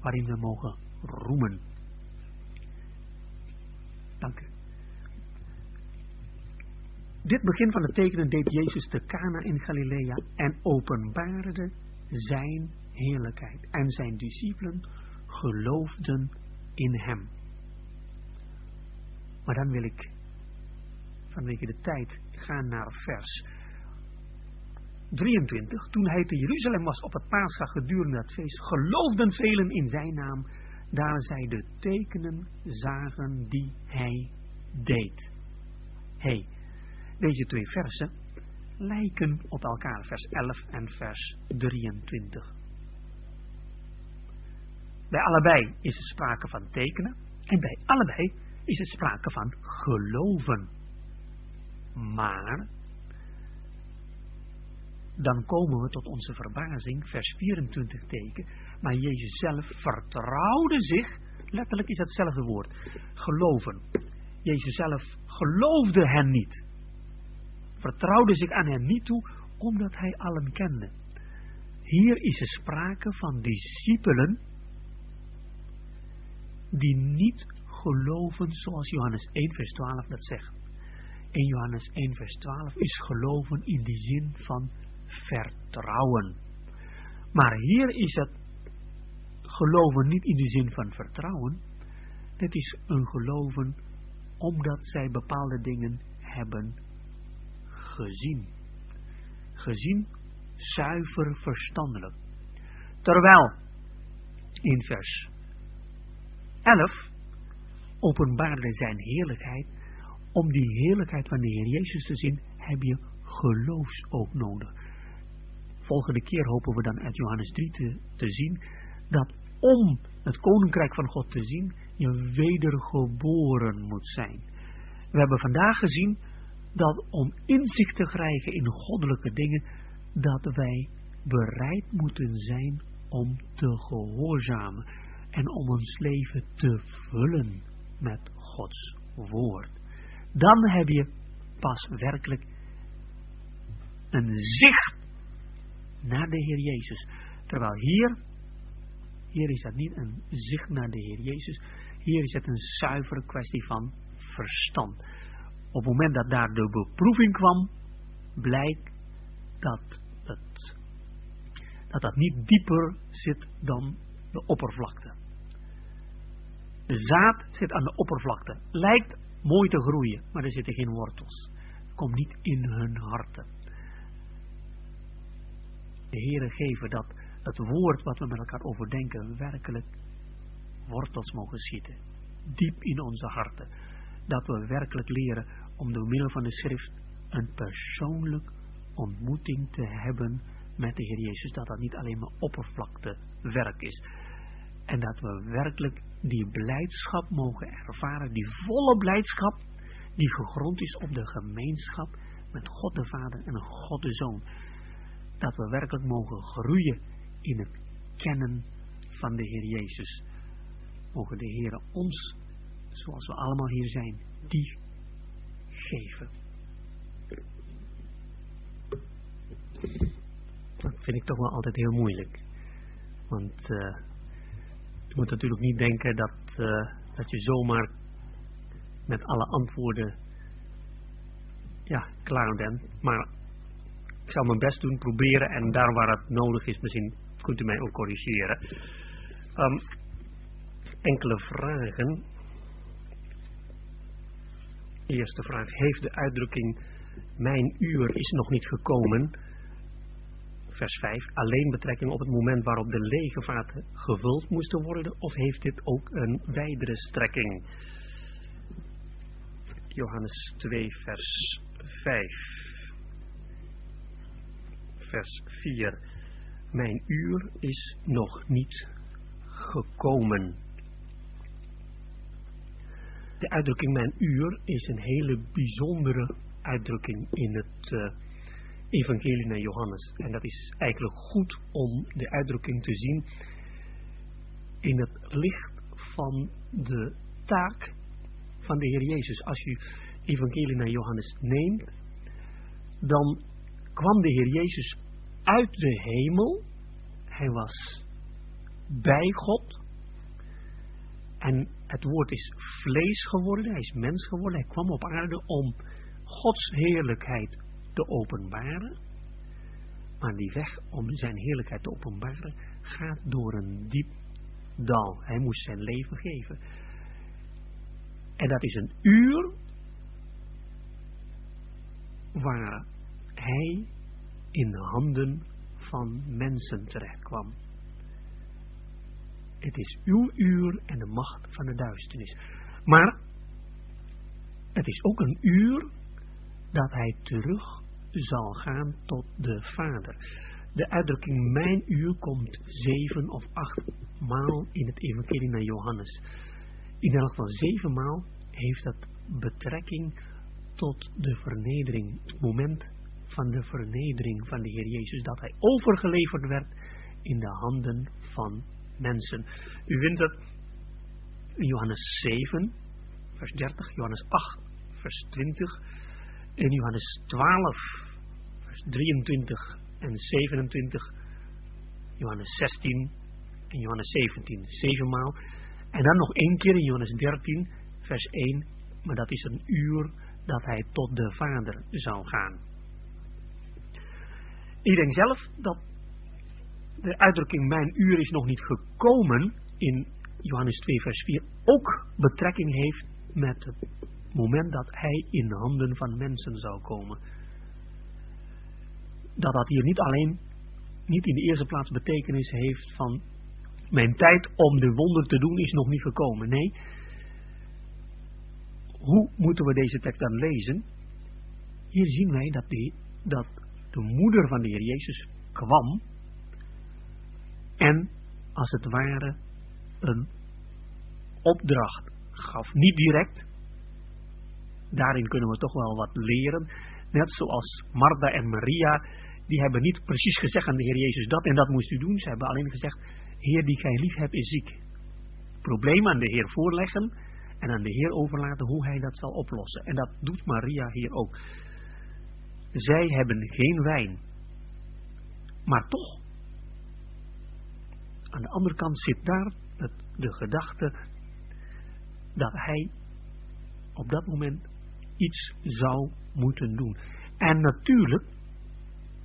waarin we mogen roemen. Dank u. Dit begin van de tekenen deed Jezus te Cana in Galilea en openbaarde zijn heerlijkheid. En zijn discipelen geloofden in hem. Maar dan wil ik vanwege de tijd gaan naar vers 23. Toen hij te Jeruzalem was op het Pascha gedurende het feest, geloofden velen in zijn naam, daar zij de tekenen zagen die hij deed. hey, deze twee versen lijken op elkaar, vers 11 en vers 23. Bij allebei is er sprake van tekenen. En bij allebei is het sprake van geloven. Maar, dan komen we tot onze verbazing, vers 24 teken, maar Jezus zelf vertrouwde zich, letterlijk is hetzelfde woord, geloven. Jezus zelf geloofde hen niet. Vertrouwde zich aan hen niet toe, omdat hij allen kende. Hier is er sprake van discipelen die niet geloven zoals Johannes 1 vers 12 dat zegt. In Johannes 1 vers 12 is geloven in die zin van vertrouwen. Maar hier is het geloven niet in de zin van vertrouwen. Het is een geloven omdat zij bepaalde dingen hebben gezien. Gezien, zuiver verstandelijk. Terwijl in vers 11 openbaarde zijn heerlijkheid. Om die heerlijkheid van de Heer Jezus te zien, heb je geloofsoog nodig. Volgende keer hopen we dan uit Johannes 3 te, te zien dat om het koninkrijk van God te zien, je wedergeboren moet zijn. We hebben vandaag gezien dat om inzicht te krijgen in goddelijke dingen, dat wij bereid moeten zijn om te gehoorzamen en om ons leven te vullen met Gods woord. Dan heb je pas werkelijk een zicht naar de Heer Jezus. Terwijl hier, hier is het niet een zicht naar de Heer Jezus, hier is het een zuivere kwestie van verstand. Op het moment dat daar de beproeving kwam, blijkt dat het, dat, dat niet dieper zit dan de oppervlakte. De zaad zit aan de oppervlakte. Lijkt mooi te groeien, maar er zitten geen wortels. Komt niet in hun harten. De Heere geven dat het woord wat we met elkaar overdenken werkelijk wortels mogen schieten. Diep in onze harten. Dat we werkelijk leren om door middel van de schrift een persoonlijk ontmoeting te hebben met de Heer Jezus. Dat dat niet alleen maar oppervlakte werk is. En dat we werkelijk die blijdschap mogen ervaren, die volle blijdschap, die gegrond is op de gemeenschap met God de Vader en God de Zoon. Dat we werkelijk mogen groeien in het kennen van de Heer Jezus. Mogen de Heer ons, zoals we allemaal hier zijn, die geven. Dat vind ik toch wel altijd heel moeilijk. Want uh, je moet natuurlijk niet denken dat, uh, dat je zomaar met alle antwoorden ja, klaar bent. Maar ik zal mijn best doen, proberen en daar waar het nodig is, misschien kunt u mij ook corrigeren. Um, enkele vragen. Eerste vraag. Heeft de uitdrukking mijn uur is nog niet gekomen vers 5, alleen betrekking op het moment waarop de lege vaten gevuld moesten worden, of heeft dit ook een wijdere strekking? Johannes 2, vers 5. Vers 4. Mijn uur is nog niet gekomen. De uitdrukking mijn uur is een hele bijzondere uitdrukking in het uh, evangelie naar Johannes. En dat is eigenlijk goed om de uitdrukking te zien in het licht van de taak van de Heer Jezus. Als u evangelie naar Johannes neemt, dan kwam de Heer Jezus uit de hemel. Hij was bij God. En het woord is vlees geworden, hij is mens geworden, hij kwam op aarde om Gods heerlijkheid te openbaren. Maar die weg om zijn heerlijkheid te openbaren gaat door een diep dal. Hij moest zijn leven geven. En dat is een uur waar hij in de handen van mensen terecht kwam. Het is uw uur en de macht van de duisternis. Maar het is ook een uur dat hij terug zal gaan tot de Vader. De uitdrukking mijn uur komt zeven of acht maal in het evangelie naar Johannes. In elk geval zeven maal heeft dat betrekking tot de vernedering. Het moment van de vernedering van de Heer Jezus. Dat hij overgeleverd werd in de handen van mensen. U vindt het in Johannes 7, vers 30, Johannes 8, vers 20, in Johannes 12, vers 23 en 27, Johannes 16 en Johannes 17, zevenmaal. En dan nog één keer in Johannes 13, vers 1, maar dat is een uur dat hij tot de Vader zou gaan. Ik denk zelf dat de uitdrukking mijn uur is nog niet gekomen in Johannes 2 vers 4 ook betrekking heeft met het moment dat hij in de handen van mensen zou komen. Dat dat hier niet alleen, niet in de eerste plaats betekenis heeft van mijn tijd om de wonder te doen is nog niet gekomen. Nee, hoe moeten we deze tekst dan lezen? Hier zien wij dat, dat de moeder van de Heer Jezus kwam en als het ware een opdracht gaf. Niet direct, daarin kunnen we toch wel wat leren. Net zoals Martha en Maria, die hebben niet precies gezegd aan de Heer Jezus dat en dat moest u doen. Ze hebben alleen gezegd, Heer die gij lief hebt is ziek. Probleem aan de Heer voorleggen en aan de Heer overlaten hoe hij dat zal oplossen. En dat doet Maria hier ook. Zij hebben geen wijn. Maar toch, aan de andere kant zit daar de gedachte dat hij op dat moment iets zou moeten doen. En natuurlijk,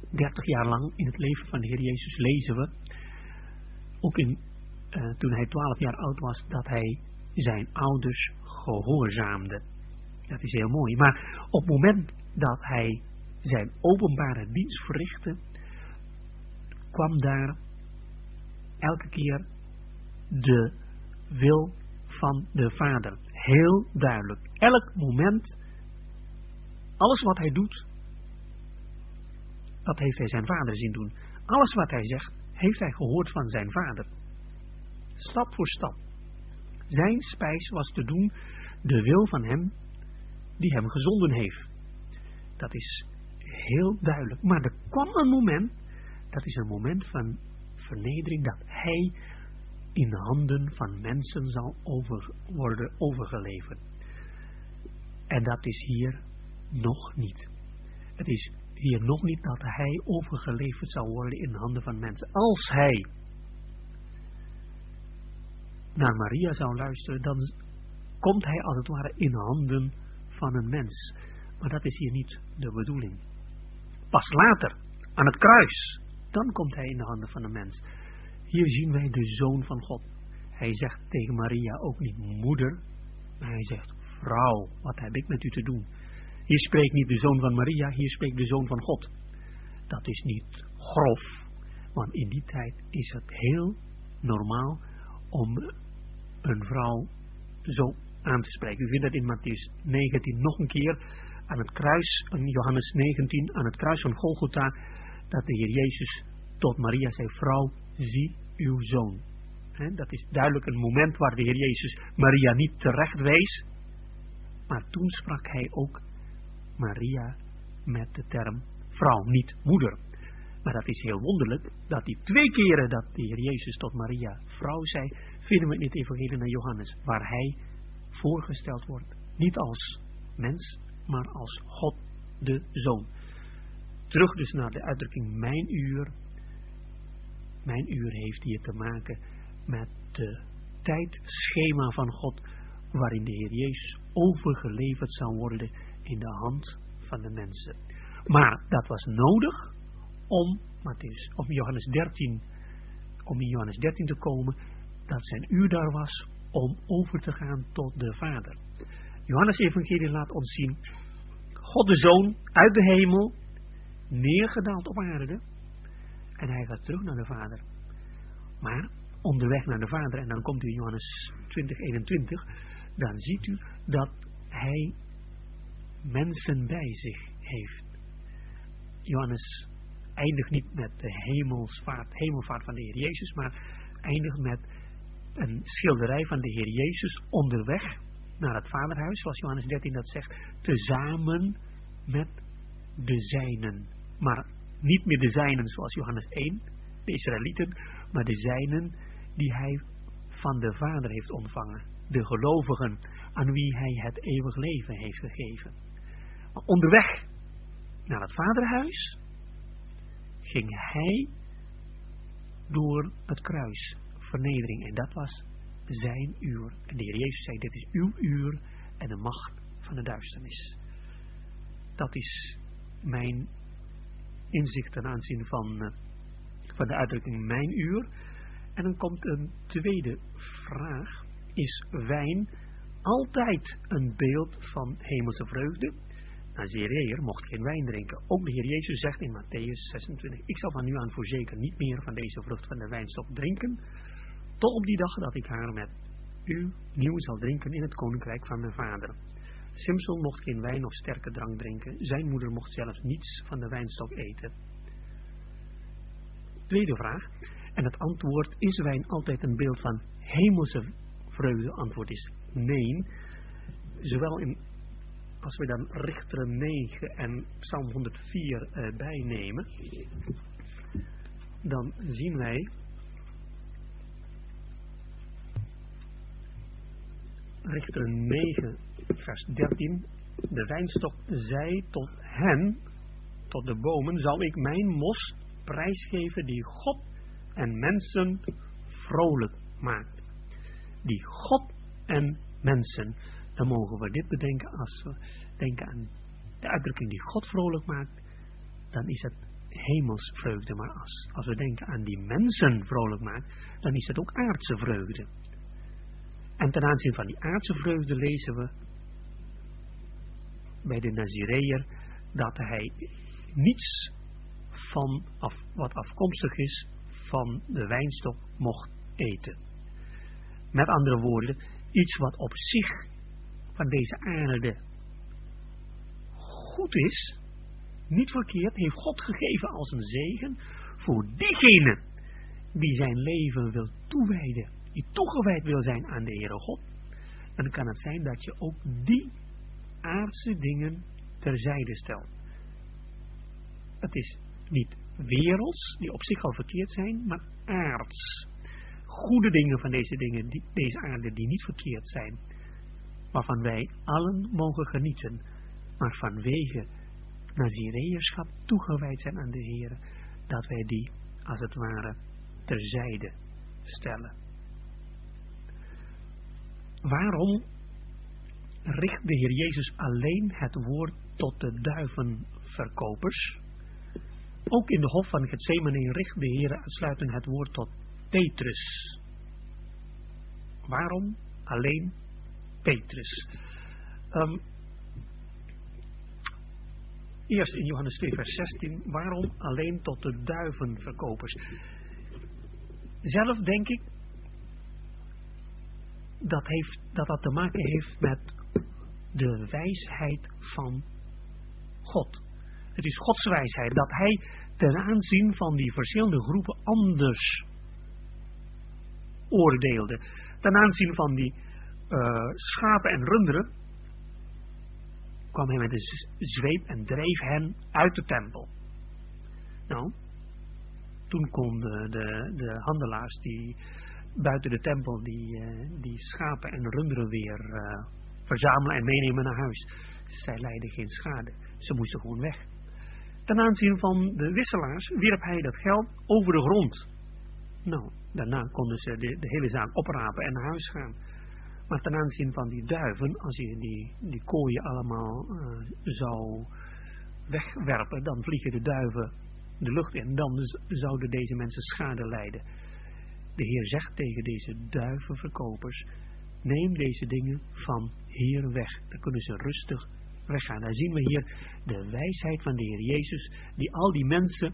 30 jaar lang in het leven van de Heer Jezus lezen we, ook in, uh, toen hij 12 jaar oud was, dat hij zijn ouders gehoorzaamde. Dat is heel mooi. Maar op het moment dat hij zijn openbare dienst verrichtte, kwam daar elke keer de wil van de Vader. Heel duidelijk. Elk moment, alles wat hij doet, dat heeft hij zijn vader zien doen. Alles wat hij zegt, heeft hij gehoord van zijn vader. Stap voor stap. Zijn spijs was te doen de wil van hem die hem gezonden heeft. Dat is heel duidelijk. Maar er kwam een moment, dat is een moment van vernedering, dat hij in de handen van mensen zal over, worden overgeleverd. En dat is hier nog niet. Het is hier nog niet dat hij overgeleverd zal worden in de handen van mensen. Als hij naar Maria zou luisteren, dan komt hij als het ware in handen van een mens. Maar dat is hier niet de bedoeling. Pas later, aan het kruis, dan komt hij in de handen van een mens. Hier zien wij de Zoon van God. Hij zegt tegen Maria ook niet moeder, maar hij zegt vrouw, wat heb ik met u te doen? Hier spreekt niet de Zoon van Maria, hier spreekt de Zoon van God. Dat is niet grof, want in die tijd is het heel normaal om een vrouw zo aan te spreken. U vindt dat in Matthäus 19 nog een keer aan het kruis, in Johannes 19, aan het kruis van Golgotha, dat de Heer Jezus tot Maria zei, vrouw, zie uw zoon. dat is duidelijk een moment waar de Heer Jezus Maria niet terecht wees, maar toen sprak hij ook Maria met de term vrouw, niet moeder. Maar dat is heel wonderlijk, dat die twee keren dat de Heer Jezus tot Maria vrouw zei, vinden we in het evangelie naar Johannes, waar hij voorgesteld wordt, niet als mens, maar als God de Zoon. Terug dus naar de uitdrukking mijn uur. Mijn uur heeft hier te maken met de tijdschema van God, waarin de Heer Jezus overgeleverd zou worden in de hand van de mensen. Maar dat was nodig om, Matthäus, of Johannes 13, om in Johannes 13 te komen, dat zijn uur daar was om over te gaan tot de Vader. Johannes Evangelie laat ons zien, God de Zoon uit de hemel, neergedaald op aarde, en hij gaat terug naar de Vader. Maar onderweg naar de Vader, en dan komt u in Johannes 20, 21, dan ziet u dat hij mensen bij zich heeft. Johannes eindigt niet met de hemelsvaart, hemelvaart van de Heer Jezus, maar eindigt met een schilderij van de Heer Jezus onderweg naar het vaderhuis, zoals Johannes 13 dat zegt, tezamen met de zijnen. Maar niet meer de zijnen zoals Johannes 1, de Israëlieten, maar de zijnen die hij van de Vader heeft ontvangen. De gelovigen aan wie hij het eeuwig leven heeft gegeven. Maar onderweg naar het vaderhuis ging hij door het kruis, vernedering. En dat was zijn uur. En de Heer Jezus zei, dit is uw uur en de macht van de duisternis. Dat is mijn inzicht ten aanzien van, uh, van de uitdrukking mijn uur. En dan komt een tweede vraag. Is wijn altijd een beeld van hemelse vreugde? Nazireër mocht geen wijn drinken. Ook de Heer Jezus zegt in Matthäus 26, ik zal van nu aan voorzeker niet meer van deze vrucht van de wijnstok drinken, tot op die dag dat ik haar met u nieuw zal drinken in het koninkrijk van mijn vader. Simson mocht geen wijn of sterke drank drinken, zijn moeder mocht zelfs niets van de wijnstok eten. Tweede vraag, en het antwoord, is wijn altijd een beeld van hemelse vreugde? Antwoord is nee. Zowel in als we dan Richter 9 en Psalm 104 uh, bijnemen, dan zien wij Richter 9 vers 13, de wijnstok zei tot hen, tot de bomen, zal ik mijn mos prijsgeven die God en mensen vrolijk maakt. Die God en mensen dan mogen we dit bedenken als we denken aan de uitdrukking die God vrolijk maakt, dan is het hemelsvreugde. Maar als, als we denken aan die mensen vrolijk maakt, dan is het ook aardse vreugde. En ten aanzien van die aardse vreugde lezen we bij de Nazireër dat hij niets van af, wat afkomstig is van de wijnstok mocht eten. Met andere woorden, iets wat op zich van deze aarde goed is, niet verkeerd, heeft God gegeven als een zegen voor diegene die zijn leven wil toewijden, die toegewijd wil zijn aan de Heere God. Dan kan het zijn dat je ook die aardse dingen terzijde stelt. Het is niet werelds, die op zich al verkeerd zijn, maar aards. Goede dingen van deze dingen, deze aarde, die niet verkeerd zijn waarvan wij allen mogen genieten, maar vanwege Nazireërschap toegewijd zijn aan de Heer, dat wij die als het ware terzijde stellen. Waarom richt de Heer Jezus alleen het woord tot de duivenverkopers? Ook in de hof van Gethsemane richt de Heer uitsluitend het woord tot Petrus. Waarom alleen Petrus. Um, eerst in Johannes 2 vers 16, waarom alleen tot de duivenverkopers? Zelf denk ik dat, heeft, dat dat te maken heeft met de wijsheid van God. Het is Gods wijsheid dat hij ten aanzien van die verschillende groepen anders oordeelde. Ten aanzien van die uh, schapen en runderen, kwam hij met een zweep en dreef hen uit de tempel. Nou, toen konden de, de handelaars die buiten de tempel die, uh, die schapen en runderen weer uh, verzamelen en meenemen naar huis. Zij leidden geen schade. Ze moesten gewoon weg. Ten aanzien van de wisselaars wierp hij dat geld over de grond. Nou, daarna konden ze de, hele zaak oprapen en naar huis gaan. Maar ten aanzien van die duiven, als je die, die kooien allemaal uh, zou wegwerpen, dan vliegen de duiven de lucht in. Dan zouden deze mensen schade lijden. De Heer zegt tegen deze duivenverkopers, neem deze dingen van hier weg. Dan kunnen ze rustig weggaan. Dan zien we hier de wijsheid van de Heer Jezus, die al die mensen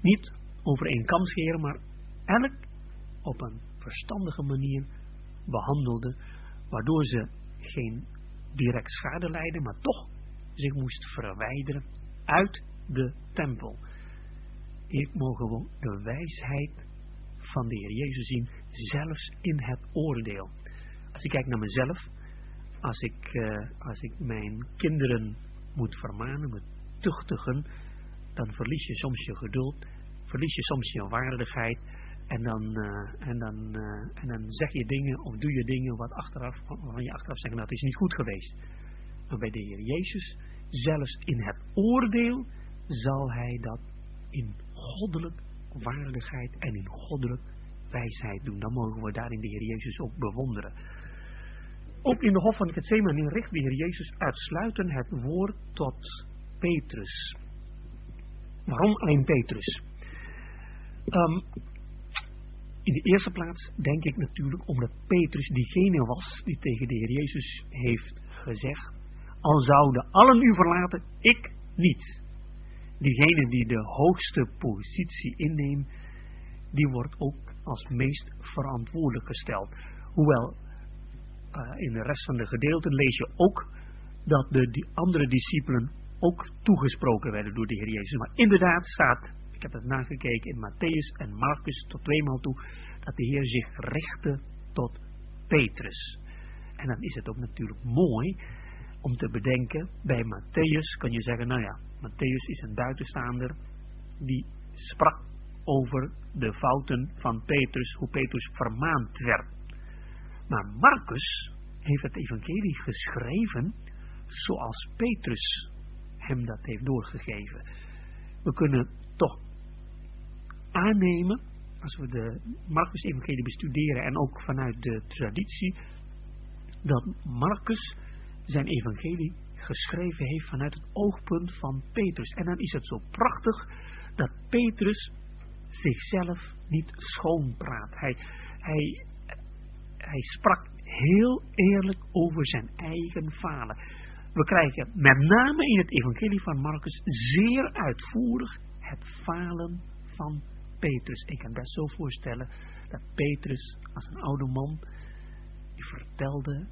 niet over één kam scheren, maar elk op een verstandige manier behandelde, waardoor ze geen direct schade lijden, maar toch zich moest verwijderen uit de tempel. Hier mogen we de wijsheid van de Heer Jezus zien, zelfs in het oordeel. Als ik kijk naar mezelf, als ik, uh, als ik mijn kinderen moet vermanen, moet tuchtigen, dan verlies je soms je geduld, verlies je soms je waardigheid. En dan, uh, en, dan, uh, en dan zeg je dingen of doe je dingen wat achteraf, waarvan je achteraf zegt, nou het is niet goed geweest. Maar bij de Heer Jezus, zelfs in het oordeel, zal Hij dat in goddelijk waardigheid en in goddelijk wijsheid doen. Dan mogen we daarin de Heer Jezus ook bewonderen. Ook in de hof van Gethsemane richt de Heer Jezus uitsluitend het woord tot Petrus. Waarom alleen Petrus? Um, in de eerste plaats denk ik natuurlijk omdat Petrus diegene was die tegen de Heer Jezus heeft gezegd, al zouden allen u verlaten, ik niet. Diegene die de hoogste positie inneemt, die wordt ook als meest verantwoordelijk gesteld. Hoewel in de rest van de gedeelten lees je ook dat de die andere discipelen ook toegesproken werden door de Heer Jezus. Maar inderdaad staat, ik heb het nagekeken in Matthäus en Marcus tot tweemaal toe, dat de Heer zich richtte tot Petrus. En dan is het ook natuurlijk mooi om te bedenken, bij Matthäus kan je zeggen, nou ja, Matthäus is een buitenstaander die sprak over de fouten van Petrus, hoe Petrus vermaand werd. Maar Marcus heeft het evangelie geschreven zoals Petrus hem dat heeft doorgegeven. We kunnen toch aannemen, als we de Marcus evangelie bestuderen en ook vanuit de traditie, dat Marcus zijn evangelie geschreven heeft vanuit het oogpunt van Petrus. En dan is het zo prachtig dat Petrus zichzelf niet schoonpraat. Hij, hij, hij sprak heel eerlijk over zijn eigen falen. We krijgen met name in het evangelie van Marcus zeer uitvoerig het falen van Petrus. Ik kan best zo voorstellen dat Petrus als een oude man die vertelde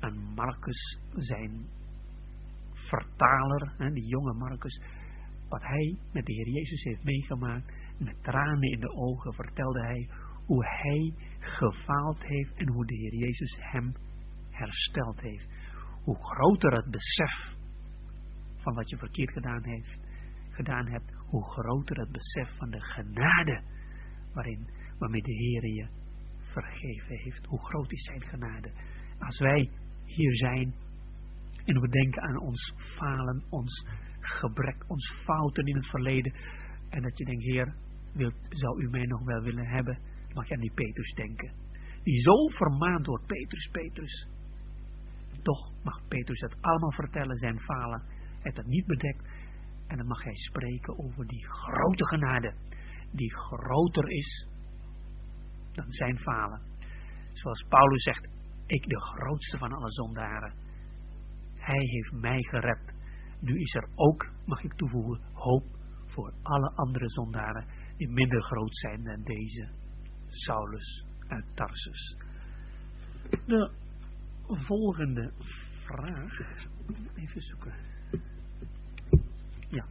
aan Marcus zijn vertaler, hè, die jonge Marcus, wat hij met de Heer Jezus heeft meegemaakt. Met tranen in de ogen vertelde hij hoe hij gefaald heeft en hoe de Heer Jezus hem hersteld heeft. Hoe groter het besef van wat je verkeerd gedaan, heeft, gedaan hebt, hoe groter het besef van de genade waarmee de Heer je vergeven heeft. Hoe groot is zijn genade. Als wij hier zijn en we denken aan ons falen, ons gebrek, ons fouten in het verleden en dat je denkt, Heer, wilt, zou u mij nog wel willen hebben? Mag je aan die Petrus denken. Die zo vermaand wordt, Petrus, Petrus. Toch mag Petrus het allemaal vertellen, zijn falen. Heeft het niet bedekt. En dan mag hij spreken over die grote genade. Die groter is dan zijn falen. Zoals Paulus zegt, ik de grootste van alle zondaren. Hij heeft mij gered. Nu is er ook, mag ik toevoegen, hoop voor alle andere zondaren die minder groot zijn dan deze Saulus uit Tarsus. De volgende vraag, even zoeken. Ja.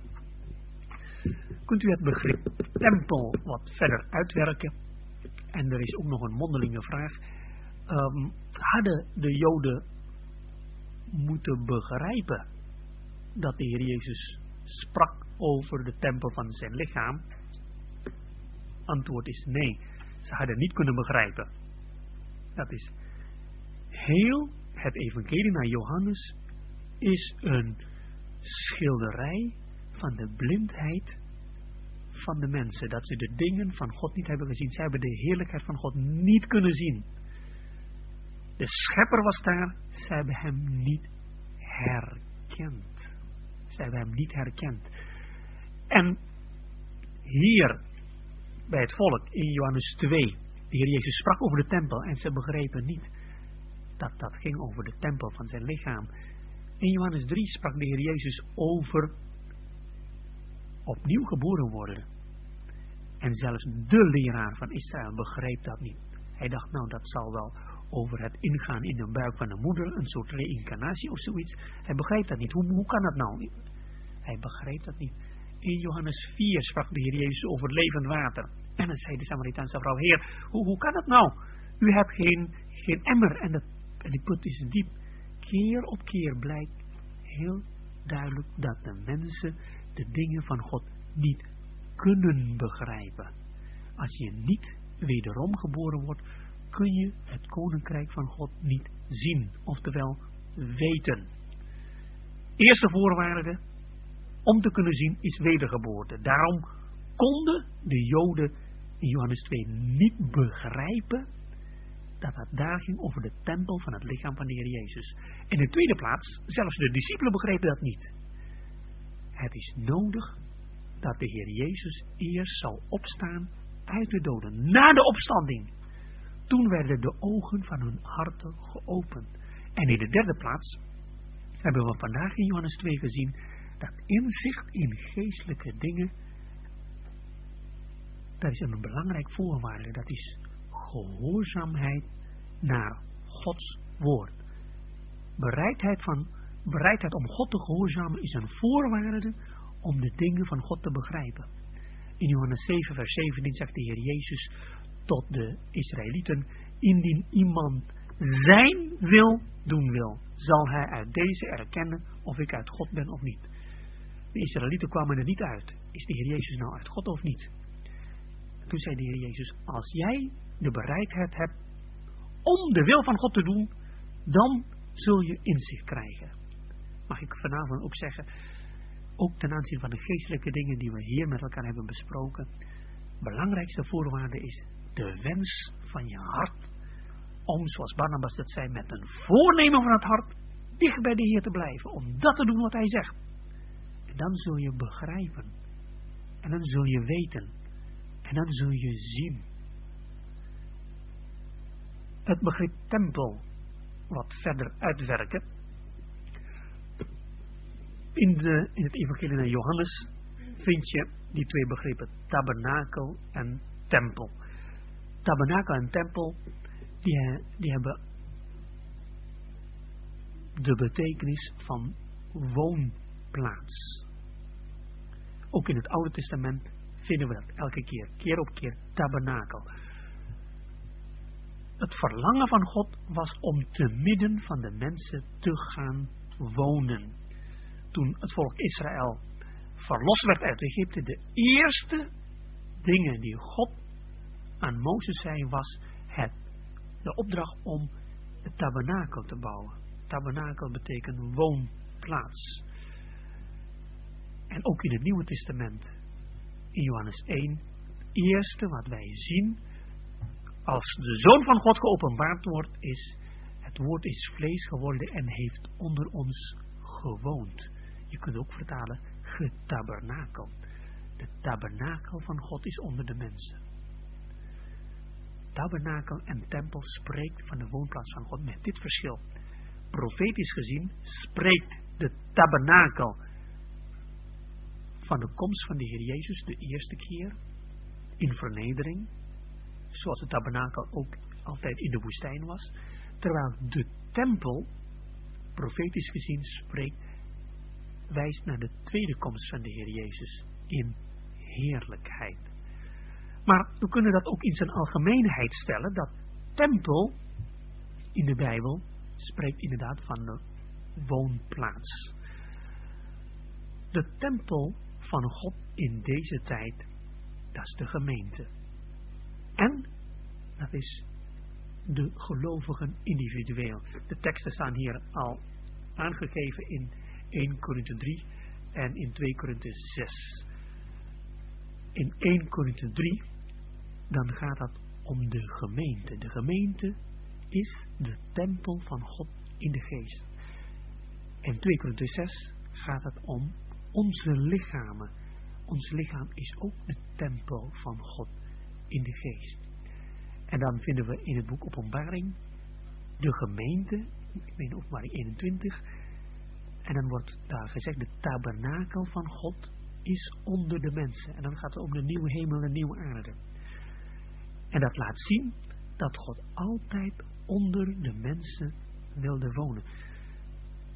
Kunt u het begrip tempel wat verder uitwerken? En er is ook nog een mondelinge vraag. Um, hadden de Joden moeten begrijpen dat de Heer Jezus sprak over de tempel van zijn lichaam? Antwoord is nee. Ze hadden niet kunnen begrijpen. Dat is heel het evangelie naar Johannes is een schilderij van de blindheid van de mensen. Dat ze de dingen van God niet hebben gezien. Ze hebben de heerlijkheid van God niet kunnen zien. De schepper was daar. Ze hebben hem niet herkend. Ze hebben hem niet herkend. En hier bij het volk in Johannes 2. De Heer Jezus sprak over de tempel en ze begrepen niet dat dat ging over de tempel van zijn lichaam. In Johannes 3 sprak de Heer Jezus over opnieuw geboren worden. En zelfs de leraar van Israël begreep dat niet. Hij dacht, nou dat zal wel over het ingaan in de buik van de moeder, een soort reïncarnatie of zoiets. Hij begreep dat niet. Hoe, hoe kan dat nou? Hij begreep dat niet. In Johannes 4 sprak de Heer Jezus over levend water. En dan zei de Samaritaanse vrouw, Heer, hoe, hoe kan dat nou? U hebt geen, geen emmer en, dat, die put is diep. keer op keer blijkt heel duidelijk dat de mensen de dingen van God niet kunnen begrijpen. Als je niet wederom geboren wordt, kun je het koninkrijk van God niet zien, oftewel weten. Eerste voorwaarde om te kunnen zien is wedergeboorte. Daarom konden de Joden in Johannes 2 niet begrijpen dat het daar ging over de tempel van het lichaam van de Heer Jezus. In de tweede plaats, zelfs de discipelen begrepen dat niet. Het is nodig dat de Heer Jezus eerst zal opstaan uit de doden, na de opstanding. Toen werden de ogen van hun harten geopend. En in de derde plaats hebben we vandaag in Johannes 2 gezien dat inzicht in geestelijke dingen, dat is een belangrijk voorwaarde, dat is gehoorzaamheid naar Gods woord. Bereidheid, van, bereidheid om God te gehoorzamen is een voorwaarde om de dingen van God te begrijpen. In Johannes 7 vers 17 zegt de Heer Jezus tot de Israëlieten, indien iemand zijn wil doen wil, zal hij uit deze erkennen of ik uit God ben of niet. De Israëlieten kwamen er niet uit. Is de Heer Jezus nou uit God of niet? Toen zei de Heer Jezus, als jij de bereidheid hebt om de wil van God te doen, dan zul je inzicht krijgen. Mag ik vanavond ook zeggen, ook ten aanzien van de geestelijke dingen die we hier met elkaar hebben besproken, belangrijkste voorwaarde is de wens van je hart om, zoals Barnabas dat zei, met een voornemen van het hart dicht bij de Heer te blijven, om dat te doen wat hij zegt. En dan zul je begrijpen. En dan zul je weten. En dan zul je zien. Het begrip tempel wat verder uitwerken. In, de, in het evangelie naar Johannes vind je die twee begrippen, tabernakel en tempel. Tabernakel en tempel, die, die hebben de betekenis van woonplaats. Ook in het Oude Testament vinden we dat elke keer, keer op keer, tabernakel. Het verlangen van God was om te midden van de mensen te gaan wonen. Toen het volk Israël verlost werd uit Egypte, de eerste dingen die God aan Mozes zei was het, de opdracht om het tabernakel te bouwen. Tabernakel betekent woonplaats. En ook in het Nieuwe Testament, in Johannes 1, eerste wat wij zien, als de Zoon van God geopenbaard wordt, is, het woord is vlees geworden en heeft onder ons gewoond. Je kunt ook vertalen, getabernakel. De tabernakel van God is onder de mensen. Tabernakel en tempel spreekt van de woonplaats van God met dit verschil. Profetisch gezien spreekt de tabernakel van de komst van de Heer Jezus de eerste keer in vernedering, zoals de tabernakel ook altijd in de woestijn was, terwijl de tempel, profetisch gezien, spreekt, wijst naar de tweede komst van de Heer Jezus in heerlijkheid. Maar we kunnen dat ook in zijn algemeenheid stellen, dat tempel in de Bijbel spreekt inderdaad van de woonplaats. De tempel van God in deze tijd, dat is de gemeente. En dat is de gelovigen individueel. De teksten staan hier al aangegeven in 1 Korinthe 3 en in 2 Korinthe 6. In 1 Korinthe 3, dan gaat het om de gemeente. De gemeente is de tempel van God in de geest. En 2 Korinthe 6 gaat het om onze lichamen. Ons lichaam is ook de tempel van God in de geest. En dan vinden we in het boek Openbaring de gemeente, ik meen Openbaring 21, en dan wordt daar gezegd, de tabernakel van God is onder de mensen. En dan gaat het om de nieuwe hemel en nieuwe aarde. En dat laat zien dat God altijd onder de mensen wilde wonen.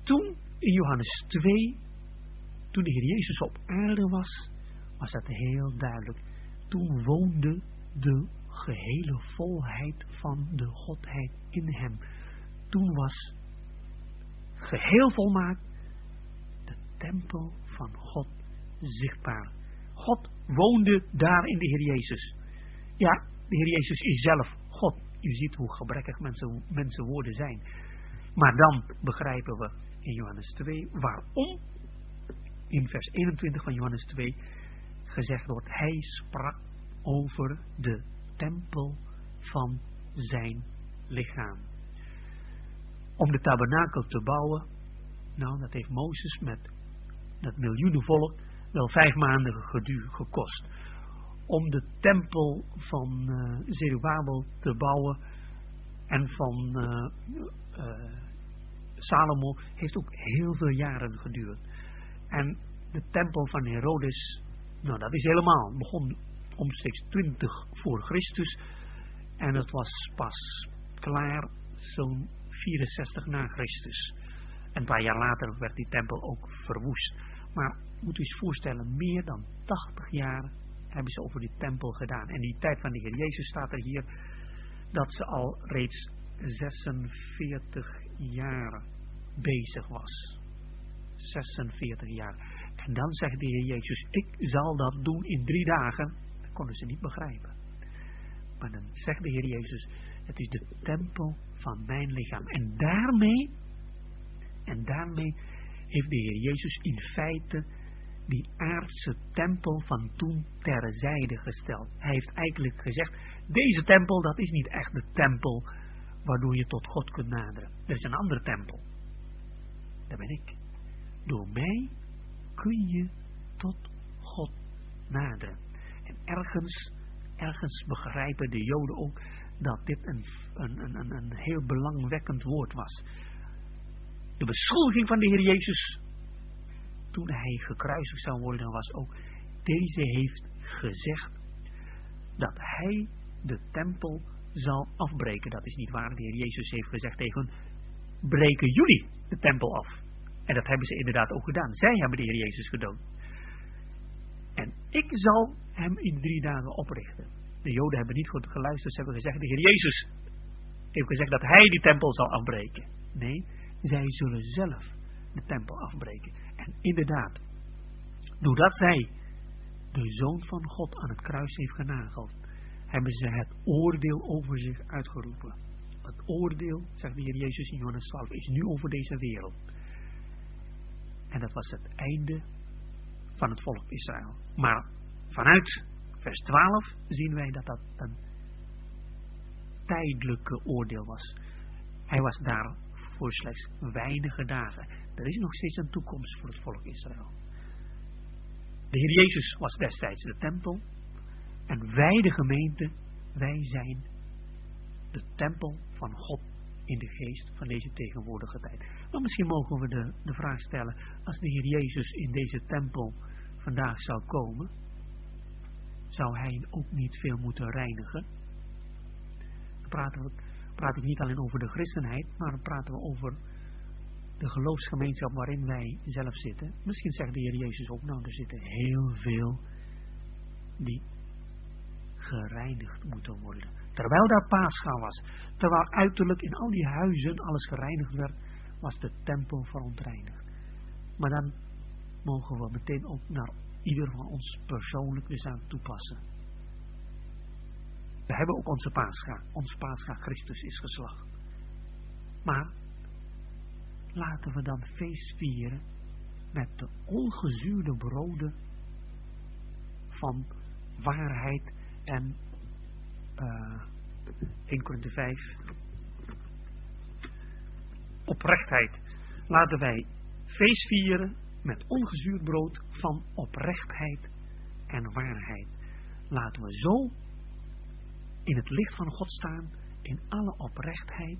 Toen in Johannes 2 toen de Heer Jezus op aarde was, was dat heel duidelijk. Toen woonde de gehele volheid van de Godheid in hem. Toen was geheel volmaakt, de tempel van God zichtbaar. God woonde daar in de Heer Jezus. Ja, de Heer Jezus is zelf God. U ziet hoe gebrekkig mensen, mensen woorden zijn. Maar dan begrijpen we in Johannes 2 waarom in vers 21 van Johannes 2 gezegd wordt, hij sprak over de tempel van zijn lichaam. Om de tabernakel te bouwen, nou dat heeft Mozes met dat miljoenen volk wel vijf maanden geduur gekost. Om de tempel van uh, Zerubabel te bouwen en van uh, Salomo heeft ook heel veel jaren geduurd. En de tempel van Herodes, nou dat is helemaal, begon omstreeks 20 voor Christus en het was pas klaar zo'n 64 na Christus. En een paar jaar later werd die tempel ook verwoest. Maar moet u eens voorstellen, meer dan 80 jaar hebben ze over die tempel gedaan. En die tijd van de Heer Jezus staat er hier dat ze al reeds 46 jaar bezig was. 46 jaar. En dan zegt de Heer Jezus, ik zal dat doen in drie dagen. Dat konden ze niet begrijpen. Maar dan zegt de Heer Jezus, het is de tempel van mijn lichaam. En daarmee, en daarmee heeft de Heer Jezus in feite die aardse tempel van toen terzijde gesteld. Hij heeft eigenlijk gezegd, deze tempel dat is niet echt de tempel waardoor je tot God kunt naderen. Er is een andere tempel. Dat ben ik. Door mij kun je tot God naderen. En ergens, ergens begrijpen de Joden ook dat dit een, een, een, een heel belangwekkend woord was. De beschuldiging van de Heer Jezus toen hij gekruisigd zou worden was ook, deze heeft gezegd dat hij de tempel zal afbreken. Dat is niet waar. De Heer Jezus heeft gezegd tegen breken jullie de tempel af. En dat hebben ze inderdaad ook gedaan. Zij hebben de Heer Jezus gedood. En ik zal hem in drie dagen oprichten. De Joden hebben niet goed geluisterd. Ze hebben gezegd, de Heer Jezus heeft gezegd dat hij die tempel zal afbreken. Nee, zij zullen zelf de tempel afbreken. En inderdaad, doordat zij de Zoon van God aan het kruis heeft genageld, hebben ze het oordeel over zich uitgeroepen. Het oordeel, zegt de Heer Jezus in Johannes 12, is nu over deze wereld. En dat was het einde van het volk Israël. Maar vanuit vers 12 zien wij dat dat een tijdelijke oordeel was. Hij was daar voor slechts weinige dagen. Er is nog steeds een toekomst voor het volk Israël. De Heer Jezus was destijds de tempel. En wij de gemeente, wij zijn de tempel van God in de geest van deze tegenwoordige tijd. Maar misschien mogen we de, de vraag stellen, als de Heer Jezus in deze tempel vandaag zou komen, zou Hij ook niet veel moeten reinigen? Dan praten we, praat ik niet alleen over de christenheid, maar dan praten we over de geloofsgemeenschap waarin wij zelf zitten. Misschien zegt de Heer Jezus ook, nou er zitten heel veel die gereinigd moeten worden. Terwijl daar paascha was, terwijl uiterlijk in al die huizen alles gereinigd werd, was de tempel verontreinigd. Maar dan mogen we meteen ook naar ieder van ons persoonlijk dus aan toepassen. We hebben ook onze paascha. Ons paascha Christus is geslacht. Maar laten we dan feest vieren met de ongezuurde broden van waarheid en uh, 1 Korinthe 5 oprechtheid. Laten wij feest vieren met ongezuurd brood van oprechtheid en waarheid. Laten we zo in het licht van God staan in alle oprechtheid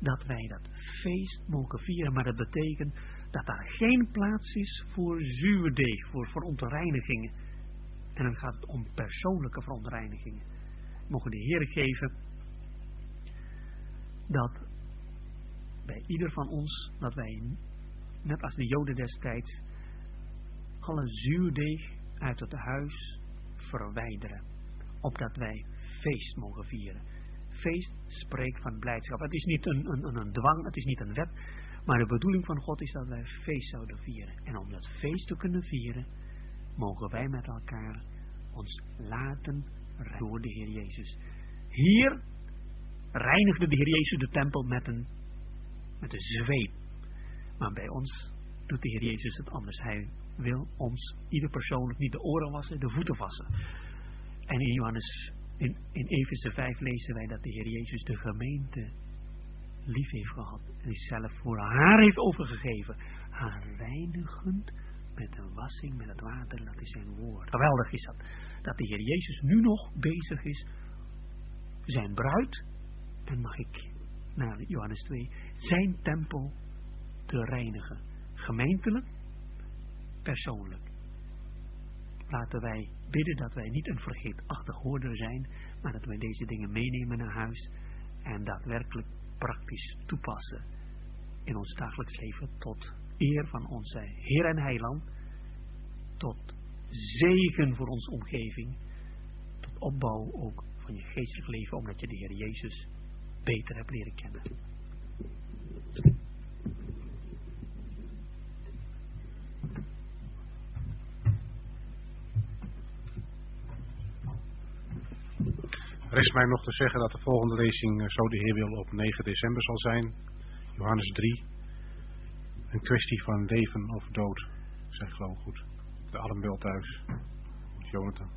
dat wij dat feest mogen vieren. Maar dat betekent dat daar geen plaats is voor zuurdeeg, voor verontreinigingen. En dan gaat het om persoonlijke verontreinigingen. Mogen de Heer geven dat bij ieder van ons, dat wij, net als de Joden destijds, alle zuurdeeg uit het huis verwijderen. Opdat wij feest mogen vieren feest spreekt van blijdschap. Het is niet een, een, een dwang, het is niet een wet, Maar de bedoeling van God is dat wij feest zouden vieren. En om dat feest te kunnen vieren, mogen wij met elkaar ons laten door de Heer Jezus. Hier reinigde de Heer Jezus de tempel met een, met een zweep. Maar bij ons doet de Heer Jezus het anders. Hij wil ons, ieder persoonlijk, niet de oren wassen, de voeten wassen. En in Johannes, in, in Efeze 5 lezen wij dat de Heer Jezus de gemeente lief heeft gehad. En zelf voor haar heeft overgegeven. Haar reinigend met een wassing met het water, dat is zijn woord. Geweldig is dat. Dat de Heer Jezus nu nog bezig is, zijn bruid, en mag ik naar Johannes 2, zijn tempel te reinigen. Gemeentelijk, persoonlijk. Laten wij bidden dat wij niet een vergeetachtig hoorder zijn, maar dat wij deze dingen meenemen naar huis en daadwerkelijk praktisch toepassen in ons dagelijks leven tot eer van onze Heer en Heiland, tot zegen voor onze omgeving, tot opbouw ook van je geestelijk leven, omdat je de Heer Jezus beter hebt leren kennen. Rest mij nog te zeggen dat de volgende lezing, eh, zo de Heer wil, op 9 december zal zijn. Johannes 3. Een kwestie van leven of dood, zegt geloof goed. De Allenbel thuis. Jonathan.